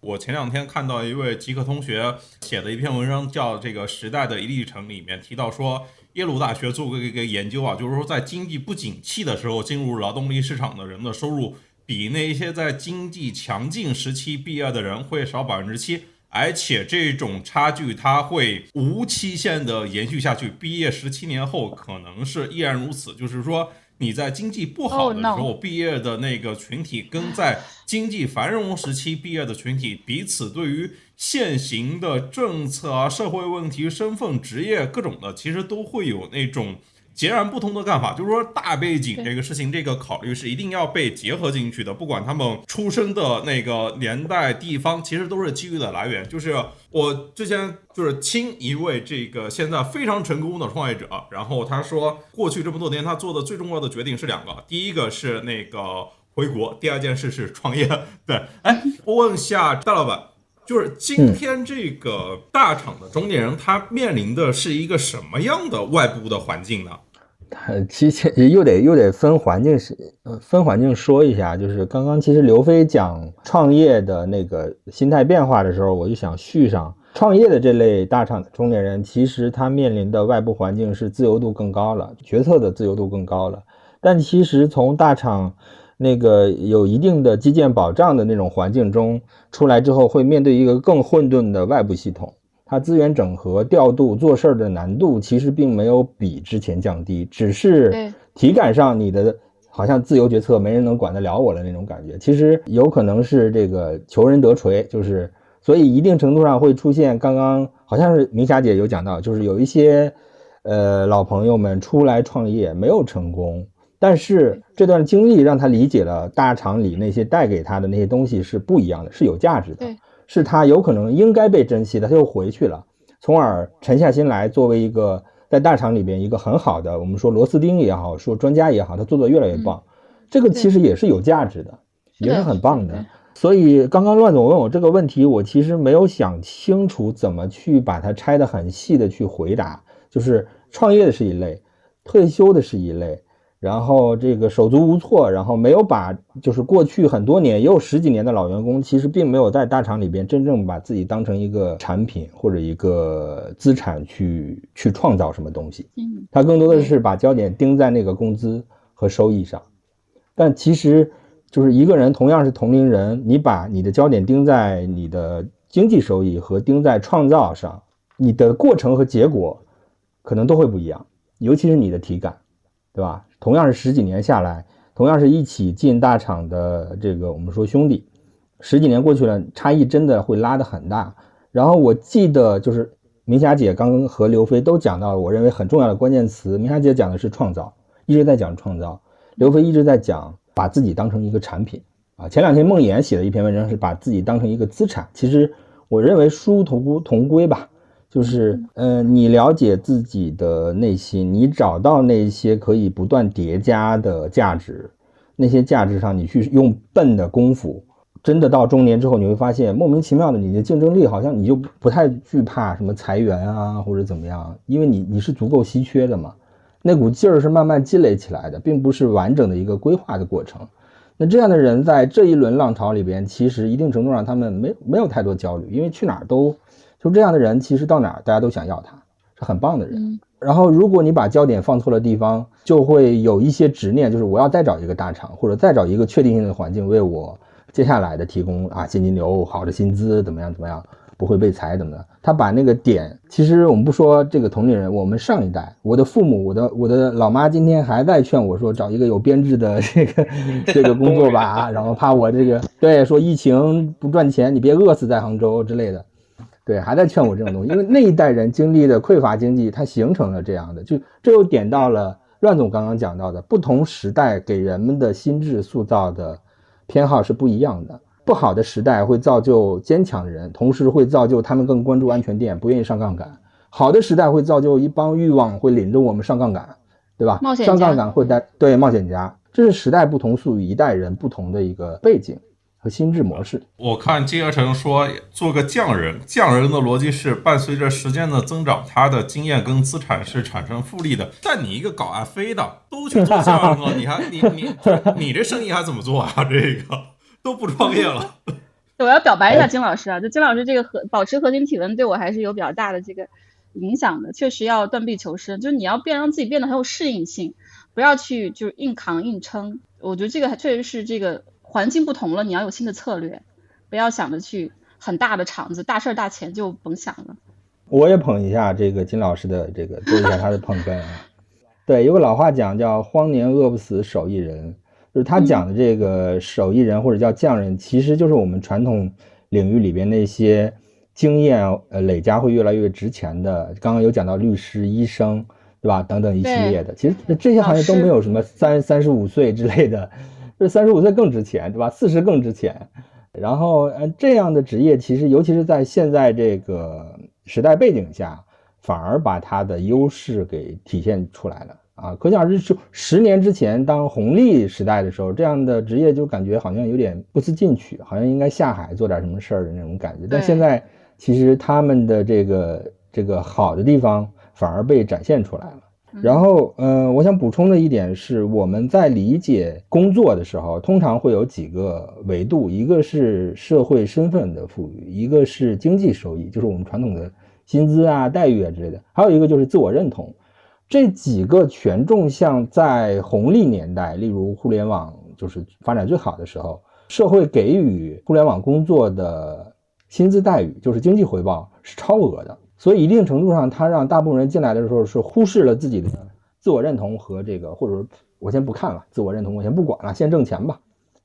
我前两天看到一位极客同学写的一篇文章，叫《这个时代的一历程》，里面提到说，耶鲁大学做过一个研究啊，就是说在经济不景气的时候进入劳动力市场的人的收入，比那些在经济强劲时期毕业的人会少百分之七，而且这种差距它会无期限的延续下去，毕业十七年后可能是依然如此，就是说。你在经济不好的时候毕业的那个群体，跟在经济繁荣时期毕业的群体，彼此对于现行的政策啊、社会问题、身份、职业各种的，其实都会有那种。截然不同的干法，就是说大背景这个事情，这个考虑是一定要被结合进去的。不管他们出生的那个年代、地方，其实都是机遇的来源。就是我之前就是亲一位这个现在非常成功的创业者，然后他说，过去这么多年他做的最重要的决定是两个，第一个是那个回国，第二件事是创业。对，哎，我问一下戴老板。就是今天这个大厂的中年人，他面临的是一个什么样的外部的环境呢？他其实又得又得分环境是分环境说一下。就是刚刚其实刘飞讲创业的那个心态变化的时候，我就想续上创业的这类大厂的中年人，其实他面临的外部环境是自由度更高了，决策的自由度更高了。但其实从大厂。那个有一定的基建保障的那种环境中出来之后，会面对一个更混沌的外部系统，它资源整合、调度、做事儿的难度其实并没有比之前降低，只是体感上你的好像自由决策，没人能管得了我的那种感觉。其实有可能是这个求人得锤，就是所以一定程度上会出现刚刚好像是明霞姐有讲到，就是有一些呃老朋友们出来创业没有成功。但是这段经历让他理解了大厂里那些带给他的那些东西是不一样的，是有价值的，是他有可能应该被珍惜的，他又回去了，从而沉下心来，作为一个在大厂里边一个很好的，我们说螺丝钉也好，说专家也好，他做的越来越棒，这个其实也是有价值的，也是很棒的。所以刚刚乱总问我这个问题，我其实没有想清楚怎么去把它拆得很细的去回答，就是创业的是一类，退休的是一类。然后这个手足无措，然后没有把就是过去很多年也有十几年的老员工，其实并没有在大厂里边真正把自己当成一个产品或者一个资产去去创造什么东西。嗯，他更多的是把焦点盯在那个工资和收益上。但其实就是一个人同样是同龄人，你把你的焦点盯在你的经济收益和盯在创造上，你的过程和结果可能都会不一样，尤其是你的体感，对吧？同样是十几年下来，同样是一起进大厂的这个我们说兄弟，十几年过去了，差异真的会拉得很大。然后我记得就是明霞姐刚刚和刘飞都讲到了，我认为很重要的关键词。明霞姐讲的是创造，一直在讲创造；刘飞一直在讲把自己当成一个产品啊。前两天梦魇写了一篇文章，是把自己当成一个资产。其实我认为殊途同归吧。就是，呃，你了解自己的内心，你找到那些可以不断叠加的价值，那些价值上你去用笨的功夫，真的到中年之后，你会发现莫名其妙的，你的竞争力好像你就不太惧怕什么裁员啊或者怎么样，因为你你是足够稀缺的嘛，那股劲儿是慢慢积累起来的，并不是完整的一个规划的过程。那这样的人在这一轮浪潮里边，其实一定程度上他们没没有太多焦虑，因为去哪儿都。就这样的人，其实到哪儿大家都想要他，是很棒的人。然后，如果你把焦点放错了地方，就会有一些执念，就是我要再找一个大厂，或者再找一个确定性的环境，为我接下来的提供啊现金流、好的薪资，怎么样怎么样，不会被裁怎么的。他把那个点，其实我们不说这个同龄人，我们上一代，我的父母，我的我的老妈，今天还在劝我说，找一个有编制的这个 这个工作吧，然后怕我这个对说疫情不赚钱，你别饿死在杭州之类的。对，还在劝我这种东西，因为那一代人经历的匮乏经济，它形成了这样的。就这又点到了乱总刚刚讲到的，不同时代给人们的心智塑造的偏好是不一样的。不好的时代会造就坚强的人，同时会造就他们更关注安全垫，不愿意上杠杆；好的时代会造就一帮欲望会领着我们上杠杆，对吧？上杠杆会带对冒险家，这是时代不同，属于一代人不同的一个背景。和心智模式，我看金河成说做个匠人，匠人的逻辑是伴随着时间的增长，他的经验跟资产是产生复利的。但你一个搞 F A 的都去做匠人了，你还你你 你这生意还怎么做啊？这个都不创业了。我要表白一下金老师啊，就金老师这个核保持核心体温对我还是有比较大的这个影响的，确实要断臂求生，就是你要变让自己变得很有适应性，不要去就是硬扛硬撑。我觉得这个确实是这个环境不同了，你要有新的策略，不要想着去很大的场子、大事儿、大钱就甭想了。我也捧一下这个金老师的这个，做一下他的捧哏啊。对，有个老话讲叫“荒年饿不死，手艺人”。就是他讲的这个手艺人或者叫匠人，其实就是我们传统领域里边那些经验呃累加会越来越值钱的。刚刚有讲到律师、医生，对吧？等等一系列的，其实这些行业都没有什么三三十五岁之类的，这三十五岁更值钱，对吧？四十更值钱。然后呃这样的职业，其实尤其是在现在这个时代背景下，反而把它的优势给体现出来了。啊，可想而知，十年之前当红利时代的时候，这样的职业就感觉好像有点不思进取，好像应该下海做点什么事儿的那种感觉。但现在其实他们的这个这个好的地方反而被展现出来了。然后，嗯，我想补充的一点是，我们在理解工作的时候，通常会有几个维度，一个是社会身份的赋予，一个是经济收益，就是我们传统的薪资啊、待遇啊之类的，还有一个就是自我认同。这几个权重项在红利年代，例如互联网就是发展最好的时候，社会给予互联网工作的薪资待遇，就是经济回报是超额的。所以一定程度上，它让大部分人进来的时候是忽视了自己的自我认同和这个，或者说我先不看了，自我认同我先不管了，先挣钱吧，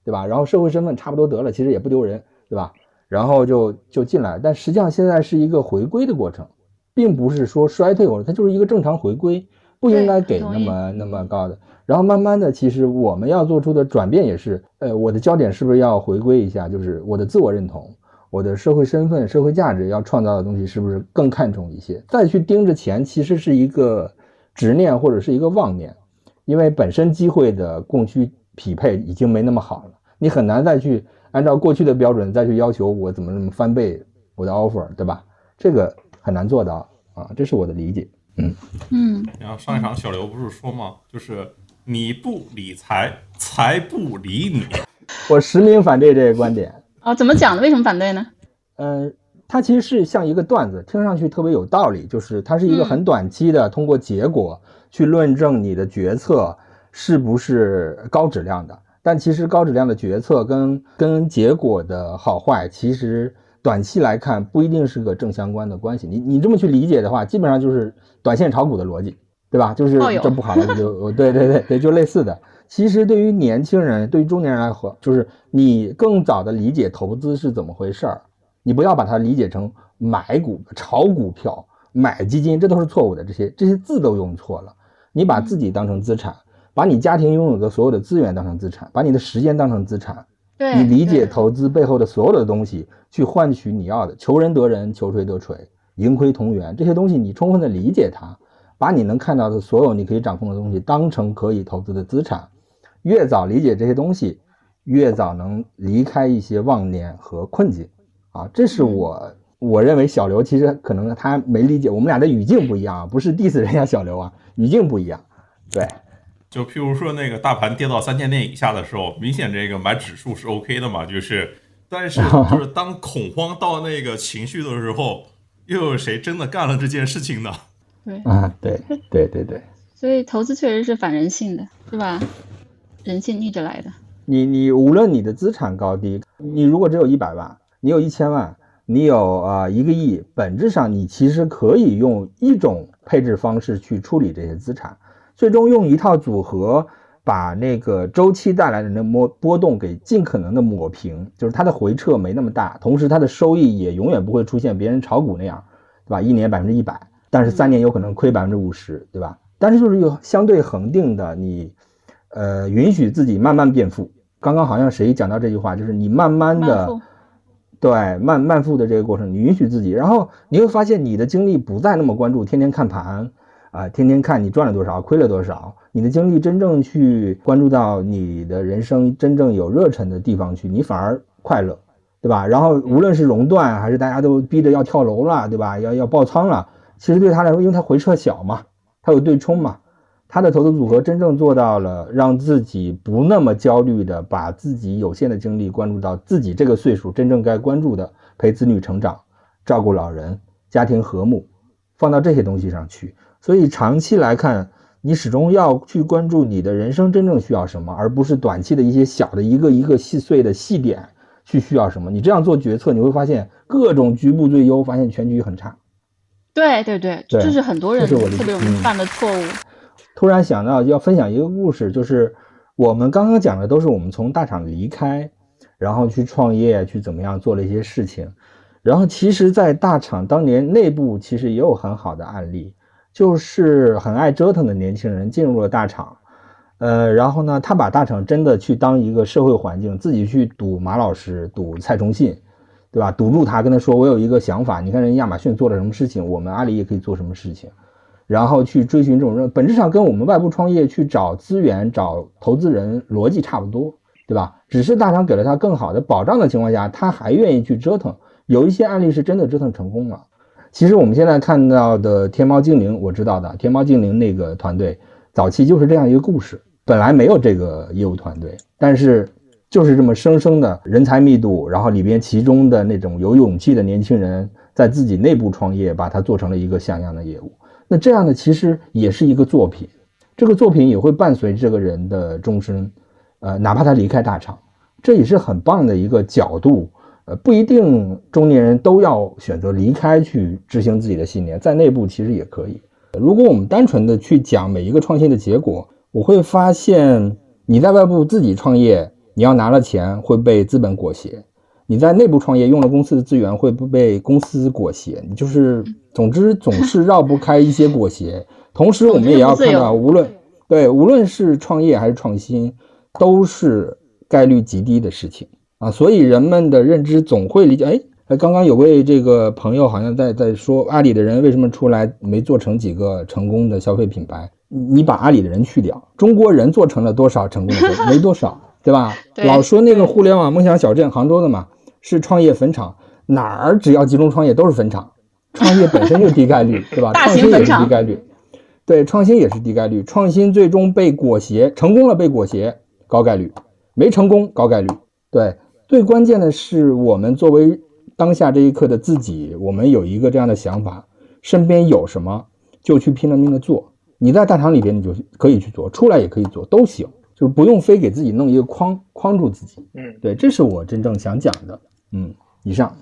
对吧？然后社会身份差不多得了，其实也不丢人，对吧？然后就就进来，但实际上现在是一个回归的过程，并不是说衰退或者它就是一个正常回归。不应该给那么那么高的，然后慢慢的，其实我们要做出的转变也是，呃，我的焦点是不是要回归一下，就是我的自我认同，我的社会身份、社会价值要创造的东西是不是更看重一些？再去盯着钱，其实是一个执念或者是一个妄念，因为本身机会的供需匹配已经没那么好了，你很难再去按照过去的标准再去要求我怎么怎么翻倍我的 offer，对吧？这个很难做到啊，这是我的理解。嗯嗯，然后上一场小刘不是说吗？就是你不理财，财不理你。我实名反对这个观点啊！怎么讲的？为什么反对呢？嗯，它其实是像一个段子，听上去特别有道理。就是它是一个很短期的，通过结果去论证你的决策是不是高质量的。但其实高质量的决策跟跟结果的好坏，其实。短期来看不一定是个正相关的关系，你你这么去理解的话，基本上就是短线炒股的逻辑，对吧？就是这不好了，就对对对对，就类似的。其实对于年轻人，对于中年人来说，就是你更早的理解投资是怎么回事儿，你不要把它理解成买股、炒股票、买基金，这都是错误的。这些这些字都用错了。你把自己当成资产，把你家庭拥有的所有的资源当成资产，把你的时间当成资产。你理解投资背后的所有的东西，去换取你要的，求人得人，求锤得锤，盈亏同源这些东西，你充分的理解它，把你能看到的所有你可以掌控的东西当成可以投资的资产，越早理解这些东西，越早能离开一些妄念和困境啊！这是我我认为小刘其实可能他没理解，我们俩的语境不一样啊，不是 diss 人家小刘啊，语境不一样，对。就譬如说，那个大盘跌到三千点以下的时候，明显这个买指数是 OK 的嘛。就是，但是 就是当恐慌到那个情绪的时候，又有谁真的干了这件事情呢？对啊，对对对对。所以投资确实是反人性的，是吧？人性逆着来的。你你无论你的资产高低，你如果只有一百万，你有一千万，你有啊一个亿，本质上你其实可以用一种配置方式去处理这些资产。最终用一套组合把那个周期带来的那波波动给尽可能的抹平，就是它的回撤没那么大，同时它的收益也永远不会出现别人炒股那样，对吧？一年百分之一百，但是三年有可能亏百分之五十，对吧？但是就是有相对恒定的，你呃允许自己慢慢变富。刚刚好像谁讲到这句话，就是你慢慢的对慢慢富的这个过程，你允许自己，然后你会发现你的精力不再那么关注天天看盘。啊，天天看你赚了多少，亏了多少，你的精力真正去关注到你的人生真正有热忱的地方去，你反而快乐，对吧？然后无论是熔断还是大家都逼着要跳楼了，对吧？要要爆仓了，其实对他来说，因为他回撤小嘛，他有对冲嘛，他的投资组合真正做到了让自己不那么焦虑的把自己有限的精力关注到自己这个岁数真正该关注的陪子女成长、照顾老人、家庭和睦，放到这些东西上去。所以长期来看，你始终要去关注你的人生真正需要什么，而不是短期的一些小的一个一个细碎的细点去需要什么。你这样做决策，你会发现各种局部最优，发现全局很差。对对对，对这是很多人特别容易嗯犯的错误。突然想到要分享一个故事，就是我们刚刚讲的都是我们从大厂离开，然后去创业，去怎么样做了一些事情。然后其实，在大厂当年内部其实也有很好的案例，就是很爱折腾的年轻人进入了大厂，呃，然后呢，他把大厂真的去当一个社会环境，自己去赌马老师，赌蔡崇信，对吧？堵住他，跟他说我有一个想法，你看人亚马逊做了什么事情，我们阿里也可以做什么事情。然后去追寻这种任，本质上跟我们外部创业去找资源、找投资人逻辑差不多，对吧？只是大厂给了他更好的保障的情况下，他还愿意去折腾。有一些案例是真的折腾成功了。其实我们现在看到的天猫精灵，我知道的天猫精灵那个团队，早期就是这样一个故事，本来没有这个业务团队，但是就是这么生生的人才密度，然后里边其中的那种有勇气的年轻人，在自己内部创业，把它做成了一个像样的业务。那这样的其实也是一个作品，这个作品也会伴随这个人的终身，呃，哪怕他离开大厂，这也是很棒的一个角度。呃，不一定中年人都要选择离开去执行自己的信念，在内部其实也可以。如果我们单纯的去讲每一个创新的结果，我会发现你在外部自己创业，你要拿了钱会被资本裹挟；你在内部创业用了公司的资源会不被公司裹挟。你就是，总之总是绕不开一些裹挟。同时，我们也要看到，无论对无论是创业还是创新，都是概率极低的事情啊。所以人们的认知总会理解，哎。哎，刚刚有位这个朋友好像在在说阿里的人为什么出来没做成几个成功的消费品牌？你把阿里的人去掉，中国人做成了多少成功的？没多少，对吧？对老说那个互联网梦想小镇，杭州的嘛，是创业坟场，哪儿只要集中创业都是坟场，创业本身就低概率，对吧？创新也是低概率，对，创新也是低概率，创新最终被裹挟，成功了被裹挟，高概率，没成功高概率，对。最关键的是，我们作为当下这一刻的自己，我们有一个这样的想法，身边有什么就去拼了命的做。你在大厂里边，你就可以去做，出来也可以做，都行，就是不用非给自己弄一个框框住自己。嗯，对，这是我真正想讲的。嗯，以上。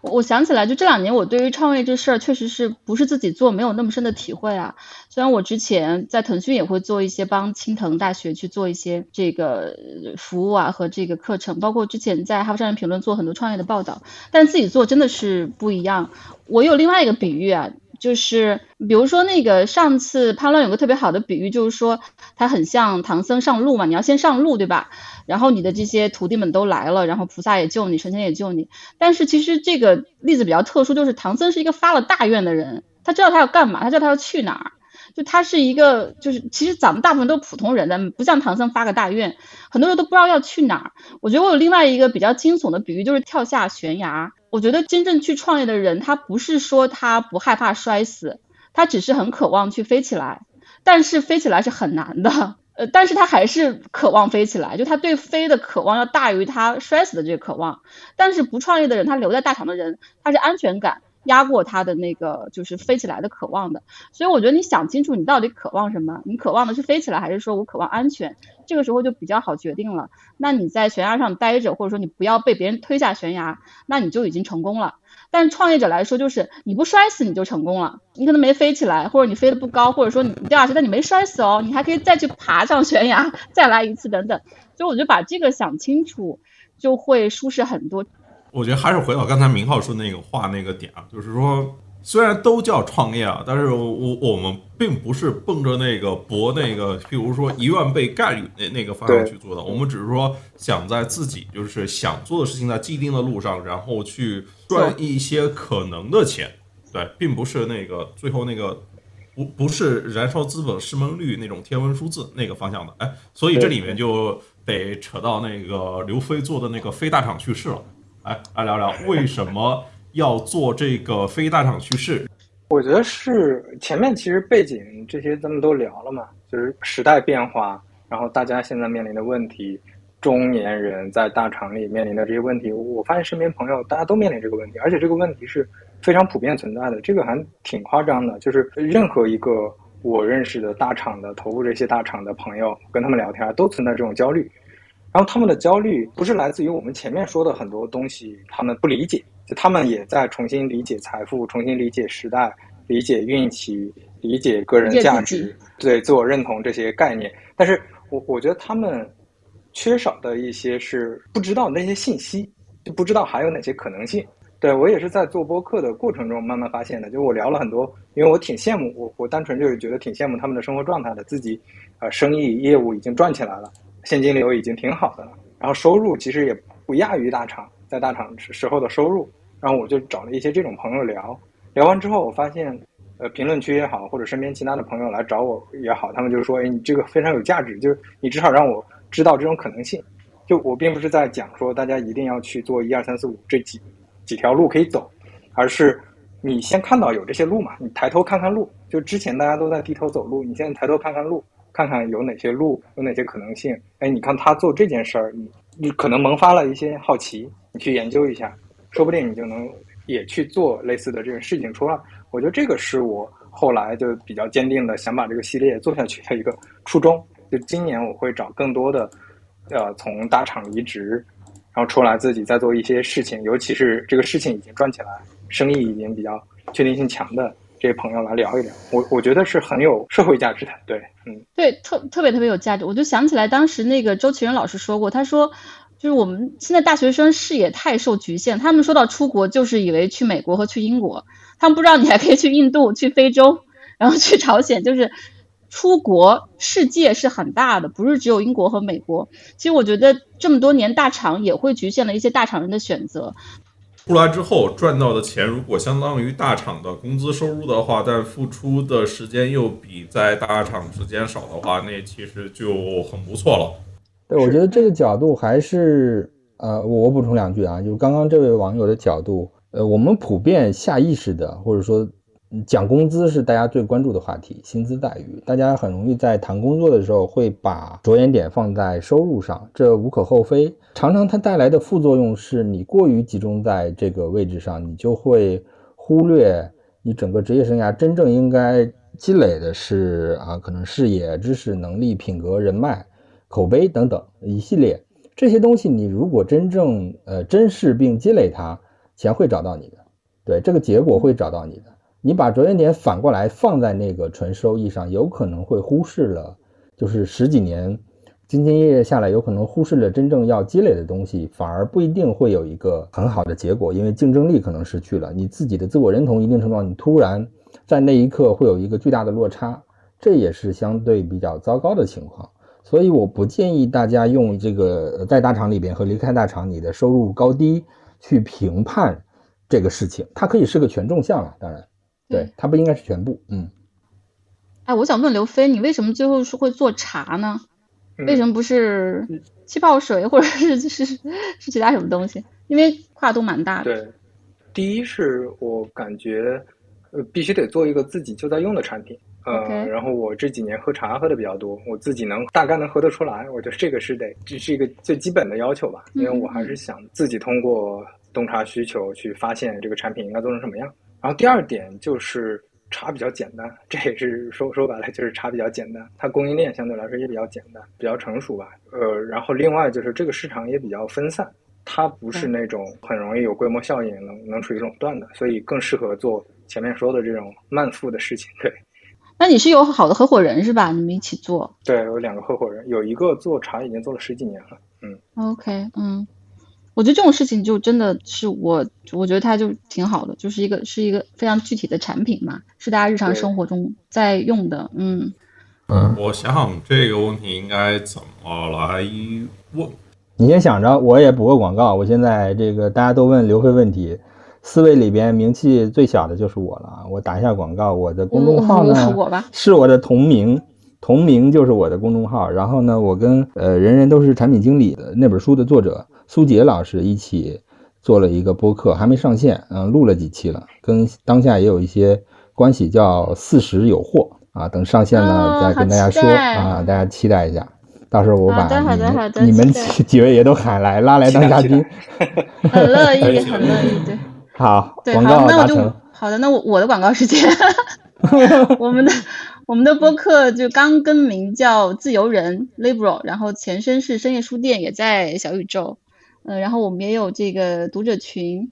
我我想起来，就这两年我对于创业这事儿，确实是不是自己做没有那么深的体会啊。虽然我之前在腾讯也会做一些帮青藤大学去做一些这个服务啊和这个课程，包括之前在《哈佛商业评论》做很多创业的报道，但自己做真的是不一样。我有另外一个比喻啊，就是比如说那个上次潘乱有个特别好的比喻，就是说他很像唐僧上路嘛，你要先上路对吧？然后你的这些徒弟们都来了，然后菩萨也救你，神仙也救你。但是其实这个例子比较特殊，就是唐僧是一个发了大愿的人，他知道他要干嘛，他知道他要去哪儿。就他是一个，就是其实咱们大部分都是普通人咱们，不像唐僧发个大愿，很多人都不知道要去哪儿。我觉得我有另外一个比较惊悚的比喻，就是跳下悬崖。我觉得真正去创业的人，他不是说他不害怕摔死，他只是很渴望去飞起来，但是飞起来是很难的。呃，但是他还是渴望飞起来，就他对飞的渴望要大于他摔死的这个渴望。但是不创业的人，他留在大厂的人，他是安全感压过他的那个就是飞起来的渴望的。所以我觉得你想清楚你到底渴望什么，你渴望的是飞起来，还是说我渴望安全？这个时候就比较好决定了。那你在悬崖上待着，或者说你不要被别人推下悬崖，那你就已经成功了。但创业者来说，就是你不摔死你就成功了。你可能没飞起来，或者你飞得不高，或者说你掉下去，但你没摔死哦，你还可以再去爬上悬崖，再来一次等等。所以我就把这个想清楚，就会舒适很多。我觉得还是回到刚才明浩说那个话那个点啊，就是说，虽然都叫创业啊，但是我我们并不是奔着那个博那个，譬如说一万倍概率那那个方向去做的，我们只是说想在自己就是想做的事情在既定的路上，然后去赚一些可能的钱，对，并不是那个最后那个。不不是燃烧资本市门率那种天文数字那个方向的，哎，所以这里面就得扯到那个刘飞做的那个飞大厂去世了。来来聊聊为什么要做这个非大厂趋势？我觉得是前面其实背景这些咱们都聊了嘛，就是时代变化，然后大家现在面临的问题，中年人在大厂里面临的这些问题，我发现身边朋友大家都面临这个问题，而且这个问题是非常普遍存在的，这个还挺夸张的，就是任何一个我认识的大厂的头部这些大厂的朋友，跟他们聊天都存在这种焦虑。然后他们的焦虑不是来自于我们前面说的很多东西，他们不理解，就他们也在重新理解财富，重新理解时代，理解运气，理解个人价值，对自我认同这些概念。但是我我觉得他们缺少的一些是不知道那些信息，就不知道还有哪些可能性。对我也是在做播客的过程中慢慢发现的，就我聊了很多，因为我挺羡慕我，我单纯就是觉得挺羡慕他们的生活状态的，自己呃生意业务已经赚起来了。现金流已经挺好的了，然后收入其实也不亚于大厂，在大厂时候的收入。然后我就找了一些这种朋友聊，聊完之后我发现，呃，评论区也好，或者身边其他的朋友来找我也好，他们就说，哎，你这个非常有价值，就是你至少让我知道这种可能性。就我并不是在讲说大家一定要去做一二三四五这几几条路可以走，而是你先看到有这些路嘛，你抬头看看路。就之前大家都在低头走路，你现在抬头看看路。看看有哪些路，有哪些可能性。哎，你看他做这件事儿，你你可能萌发了一些好奇，你去研究一下，说不定你就能也去做类似的这个事情出来。我觉得这个是我后来就比较坚定的想把这个系列做下去的一个初衷。就今年我会找更多的，呃，从大厂离职，然后出来自己再做一些事情，尤其是这个事情已经赚起来，生意已经比较确定性强的。这些朋友来聊一聊，我我觉得是很有社会价值的，对，嗯，对，特特别特别有价值。我就想起来当时那个周其仁老师说过，他说，就是我们现在大学生视野太受局限，他们说到出国就是以为去美国和去英国，他们不知道你还可以去印度、去非洲，然后去朝鲜，就是出国世界是很大的，不是只有英国和美国。其实我觉得这么多年大厂也会局限了一些大厂人的选择。出来之后赚到的钱，如果相当于大厂的工资收入的话，但付出的时间又比在大厂时间少的话，那其实就很不错了。对，我觉得这个角度还是呃，我补充两句啊，就是刚刚这位网友的角度，呃，我们普遍下意识的或者说。讲工资是大家最关注的话题，薪资待遇，大家很容易在谈工作的时候会把着眼点放在收入上，这无可厚非。常常它带来的副作用是你过于集中在这个位置上，你就会忽略你整个职业生涯真正应该积累的是啊，可能视野、知识、能力、品格、人脉、口碑等等一系列这些东西。你如果真正呃珍视并积累它，钱会找到你的，对这个结果会找到你的。你把着眼点反过来放在那个纯收益上，有可能会忽视了，就是十几年兢兢业业下来，有可能忽视了真正要积累的东西，反而不一定会有一个很好的结果，因为竞争力可能失去了，你自己的自我认同一定程度上，你突然在那一刻会有一个巨大的落差，这也是相对比较糟糕的情况。所以我不建议大家用这个在大厂里边和离开大厂你的收入高低去评判这个事情，它可以是个权重项啊，当然。对，它不应该是全部。嗯，哎，我想问刘飞，你为什么最后是会做茶呢？为什么不是气泡水或者是 是是其他什么东西？因为跨度蛮大的。对，第一是我感觉，呃，必须得做一个自己就在用的产品。呃，然后我这几年喝茶喝的比较多，我自己能大概能喝得出来。我觉得这个是得，这是一个最基本的要求吧。因为我还是想自己通过洞察需求去发现这个产品应该做成什么样。然后第二点就是茶比较简单，这也是说说白了就是茶比较简单，它供应链相对来说也比较简单，比较成熟吧。呃，然后另外就是这个市场也比较分散，它不是那种很容易有规模效应能能处于垄断的，所以更适合做前面说的这种慢富的事情。对，那你是有好的合伙人是吧？你们一起做？对，有两个合伙人，有一个做茶已经做了十几年了。嗯，OK，嗯。我觉得这种事情就真的是我，我觉得它就挺好的，就是一个是一个非常具体的产品嘛，是大家日常生活中在用的。嗯嗯，我想想这个问题应该怎么来问？你先想着，我也补个广告。我现在这个大家都问刘飞问题，四位里边名气最小的就是我了。我打一下广告，我的公众号呢是我的同名，同名就是我的公众号。然后呢，我跟呃人人都是产品经理的那本书的作者。苏杰老师一起做了一个播客，还没上线，嗯，录了几期了，跟当下也有一些关系，叫《四十有货》啊。等上线了再跟大家说啊，大家期待一下。到时候我把你们你们几几位也都喊来，拉来当嘉宾，很乐意，很乐意。对，好，广告那我就好的，那我我的广告时间，我们的我们的播客就刚更名叫自由人 Liberal，然后前身是深夜书店，也在小宇宙。嗯，然后我们也有这个读者群，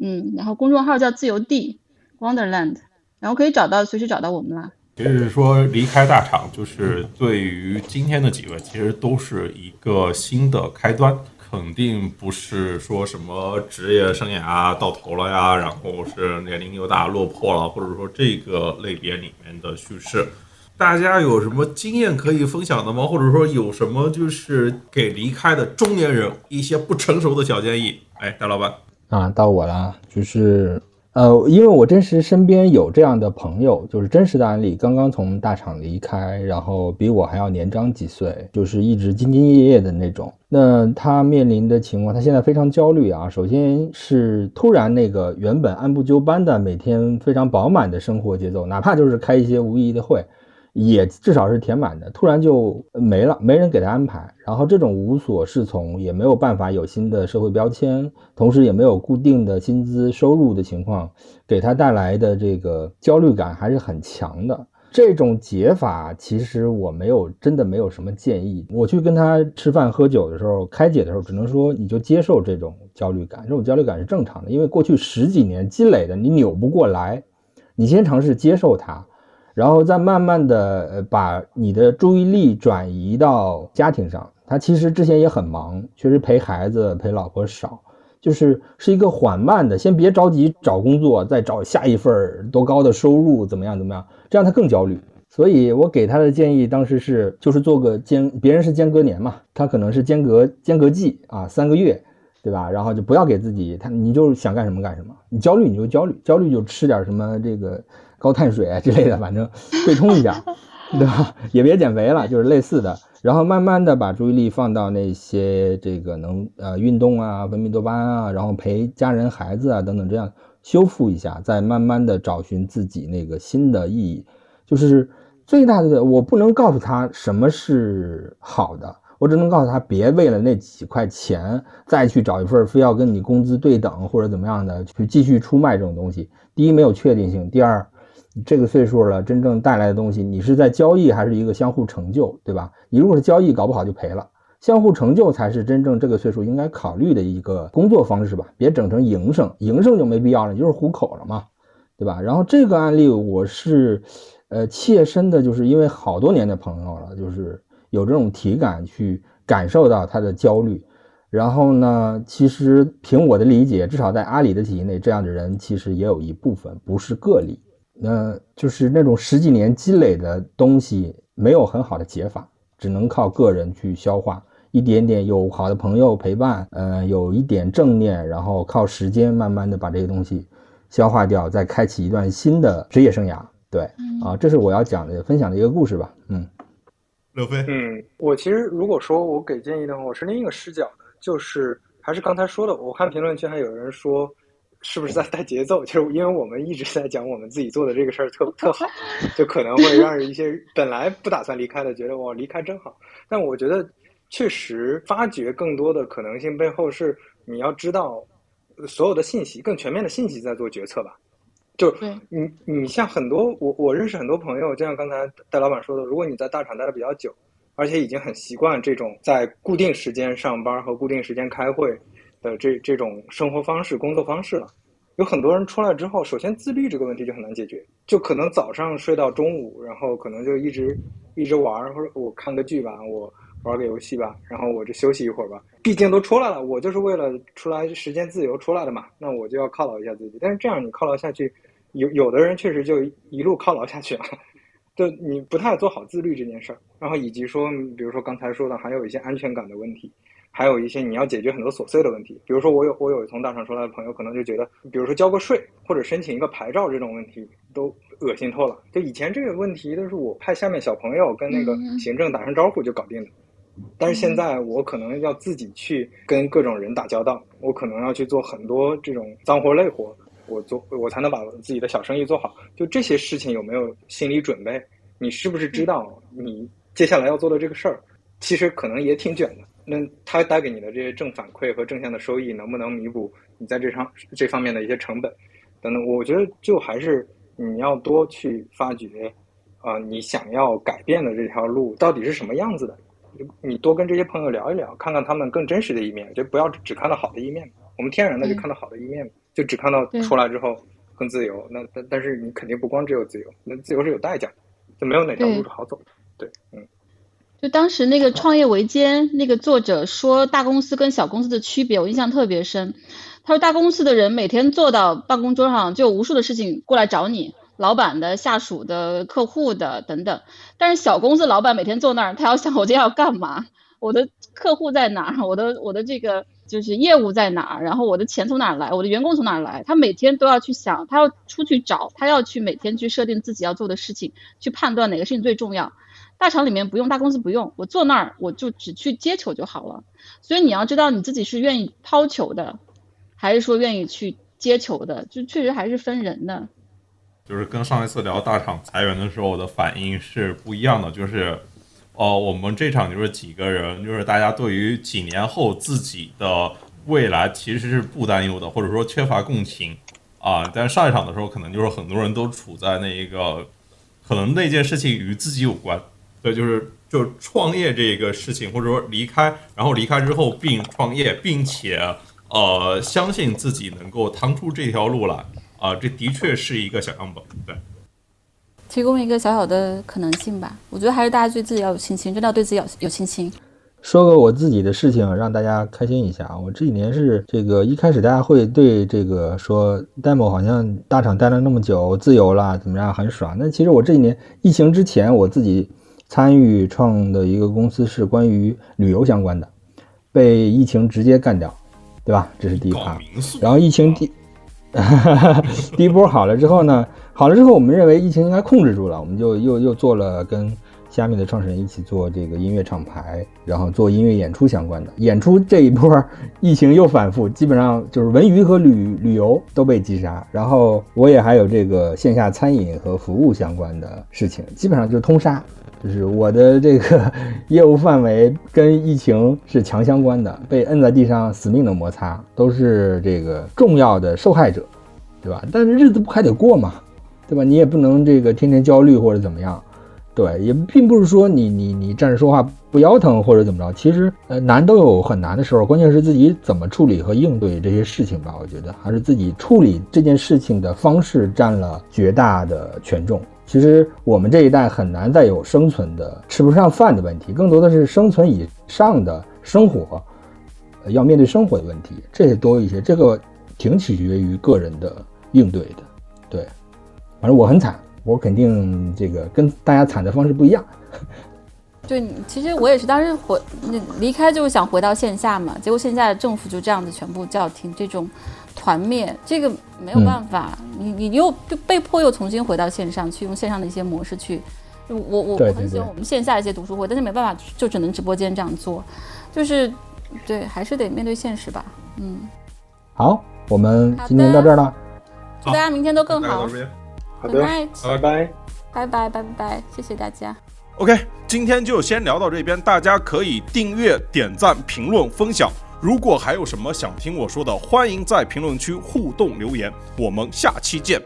嗯，然后公众号叫自由地 Wonderland，然后可以找到，随时找到我们啦。就是说，离开大厂，就是对于今天的几位，其实都是一个新的开端，肯定不是说什么职业生涯到头了呀，然后是年龄又大落魄了，或者说这个类别里面的叙事。大家有什么经验可以分享的吗？或者说有什么就是给离开的中年人一些不成熟的小建议？哎，大老板啊，到我了，就是。呃，因为我真实身边有这样的朋友，就是真实的案例，刚刚从大厂离开，然后比我还要年长几岁，就是一直兢兢业业的那种。那他面临的情况，他现在非常焦虑啊。首先是突然那个原本按部就班的每天非常饱满的生活节奏，哪怕就是开一些无意义的会。也至少是填满的，突然就没了，没人给他安排，然后这种无所适从，也没有办法有新的社会标签，同时也没有固定的薪资收入的情况，给他带来的这个焦虑感还是很强的。这种解法其实我没有真的没有什么建议。我去跟他吃饭喝酒的时候，开解的时候，只能说你就接受这种焦虑感，这种焦虑感是正常的，因为过去十几年积累的，你扭不过来，你先尝试接受它。然后再慢慢的把你的注意力转移到家庭上。他其实之前也很忙，确实陪孩子陪老婆少，就是是一个缓慢的，先别着急找工作，再找下一份多高的收入怎么样怎么样，这样他更焦虑。所以我给他的建议当时是就是做个间，别人是间隔年嘛，他可能是间隔间隔季啊，三个月，对吧？然后就不要给自己他你就想干什么干什么，你焦虑你就焦虑，焦虑就吃点什么这个。高碳水啊之类的，反正对冲一下，对吧？也别减肥了，就是类似的。然后慢慢的把注意力放到那些这个能呃运动啊、分泌多巴胺啊，然后陪家人、孩子啊等等，这样修复一下，再慢慢的找寻自己那个新的意义。就是最大的，我不能告诉他什么是好的，我只能告诉他别为了那几块钱再去找一份非要跟你工资对等或者怎么样的去继续出卖这种东西。第一没有确定性，第二。这个岁数了，真正带来的东西，你是在交易还是一个相互成就，对吧？你如果是交易，搞不好就赔了。相互成就才是真正这个岁数应该考虑的一个工作方式吧？别整成营生，营生就没必要了，就是糊口了嘛，对吧？然后这个案例我是，呃，切身的，就是因为好多年的朋友了，就是有这种体感去感受到他的焦虑。然后呢，其实凭我的理解，至少在阿里的体系内，这样的人其实也有一部分，不是个例。那就是那种十几年积累的东西，没有很好的解法，只能靠个人去消化，一点点有好的朋友陪伴，呃，有一点正念，然后靠时间慢慢的把这些东西消化掉，再开启一段新的职业生涯。对，啊，这是我要讲的分享的一个故事吧。嗯，刘飞，嗯，我其实如果说我给建议的话，我是另一个视角的，就是还是刚才说的，我看评论区还有人说。是不是在带节奏？就是因为我们一直在讲我们自己做的这个事儿特特好，就可能会让一些本来不打算离开的觉得哇离开真好。但我觉得确实发掘更多的可能性背后是你要知道所有的信息，更全面的信息在做决策吧。就你你像很多我我认识很多朋友，就像刚才戴老板说的，如果你在大厂待的比较久，而且已经很习惯这种在固定时间上班和固定时间开会。的这这种生活方式、工作方式了，有很多人出来之后，首先自律这个问题就很难解决，就可能早上睡到中午，然后可能就一直一直玩，或者我看个剧吧，我玩个游戏吧，然后我就休息一会儿吧。毕竟都出来了，我就是为了出来时间自由出来的嘛，那我就要犒劳一下自己。但是这样你犒劳下去，有有的人确实就一路犒劳下去了，就你不太做好自律这件事儿，然后以及说，比如说刚才说的，还有一些安全感的问题。还有一些你要解决很多琐碎的问题，比如说我有我有从大厂出来的朋友，可能就觉得，比如说交个税或者申请一个牌照这种问题都恶心透了。就以前这个问题都是我派下面小朋友跟那个行政打声招呼就搞定的，但是现在我可能要自己去跟各种人打交道，我可能要去做很多这种脏活累活，我做我才能把自己的小生意做好。就这些事情有没有心理准备？你是不是知道你接下来要做的这个事儿，其实可能也挺卷的。那它带给你的这些正反馈和正向的收益，能不能弥补你在这上这方面的一些成本等等？我觉得就还是你要多去发掘，啊，你想要改变的这条路到底是什么样子的？你多跟这些朋友聊一聊，看看他们更真实的一面，就不要只看到好的一面。我们天然的就看到好的一面，就只看到出来之后更自由。那但但是你肯定不光只有自由，那自由是有代价的，就没有哪条路是好走的。对，嗯。就当时那个创业维艰那个作者说大公司跟小公司的区别，我印象特别深。他说大公司的人每天坐到办公桌上就有无数的事情过来找你，老板的、下属的、客户的等等。但是小公司老板每天坐那儿，他要想我今天要干嘛，我的客户在哪儿，我的我的这个就是业务在哪儿，然后我的钱从哪儿来，我的员工从哪儿来，他每天都要去想，他要出去找，他要去每天去设定自己要做的事情，去判断哪个事情最重要。大厂里面不用，大公司不用，我坐那儿我就只去接球就好了。所以你要知道你自己是愿意抛球的，还是说愿意去接球的，就确实还是分人的。就是跟上一次聊大厂裁员的时候的反应是不一样的，就是哦，我们这场就是几个人，就是大家对于几年后自己的未来其实是不担忧的，或者说缺乏共情啊。但上一场的时候，可能就是很多人都处在那一个，可能那件事情与自己有关。对，就是就创业这个事情，或者说离开，然后离开之后并创业，并且呃相信自己能够趟出这条路来啊，这的确是一个小样本。对，提供一个小小的可能性吧。我觉得还是大家对自己要有信心，真的要对自己要有信心。说个我自己的事情，让大家开心一下。我这几年是这个一开始大家会对这个说 demo 好像大厂待了那么久，自由了怎么样，很爽。那其实我这几年疫情之前，我自己。参与创的一个公司是关于旅游相关的，被疫情直接干掉，对吧？这是第一趴。然后疫情第 第一波好了之后呢，好了之后，我们认为疫情应该控制住了，我们就又又做了跟虾米的创始人一起做这个音乐厂牌，然后做音乐演出相关的。演出这一波疫情又反复，基本上就是文娱和旅旅游都被击杀。然后我也还有这个线下餐饮和服务相关的事情，基本上就是通杀。就是我的这个 业务范围跟疫情是强相关的，被摁在地上死命的摩擦，都是这个重要的受害者，对吧？但是日子不还得过嘛，对吧？你也不能这个天天焦虑或者怎么样，对，也并不是说你你你站着说话不腰疼或者怎么着，其实呃难都有很难的时候，关键是自己怎么处理和应对这些事情吧。我觉得还是自己处理这件事情的方式占了绝大的权重。其实我们这一代很难再有生存的吃不上饭的问题，更多的是生存以上的生活，要面对生活的问题，这些多一些。这个挺取决于个人的应对的。对，反正我很惨，我肯定这个跟大家惨的方式不一样。对，其实我也是当时回那离开就是想回到线下嘛，结果线下政府就这样子全部叫停这种。团灭，这个没有办法，你你又被迫又重新回到线上去，用线上的一些模式去。我我我很喜欢我们线下一些读书会，但是没办法，就只能直播间这样做，就是对，还是得面对现实吧。嗯，好，我们今天到这儿了，祝大家明天都更好。好的，拜拜，拜拜拜拜，谢谢大家。OK，今天就先聊到这边，大家可以订阅、点赞、评论、分享。如果还有什么想听我说的，欢迎在评论区互动留言。我们下期见。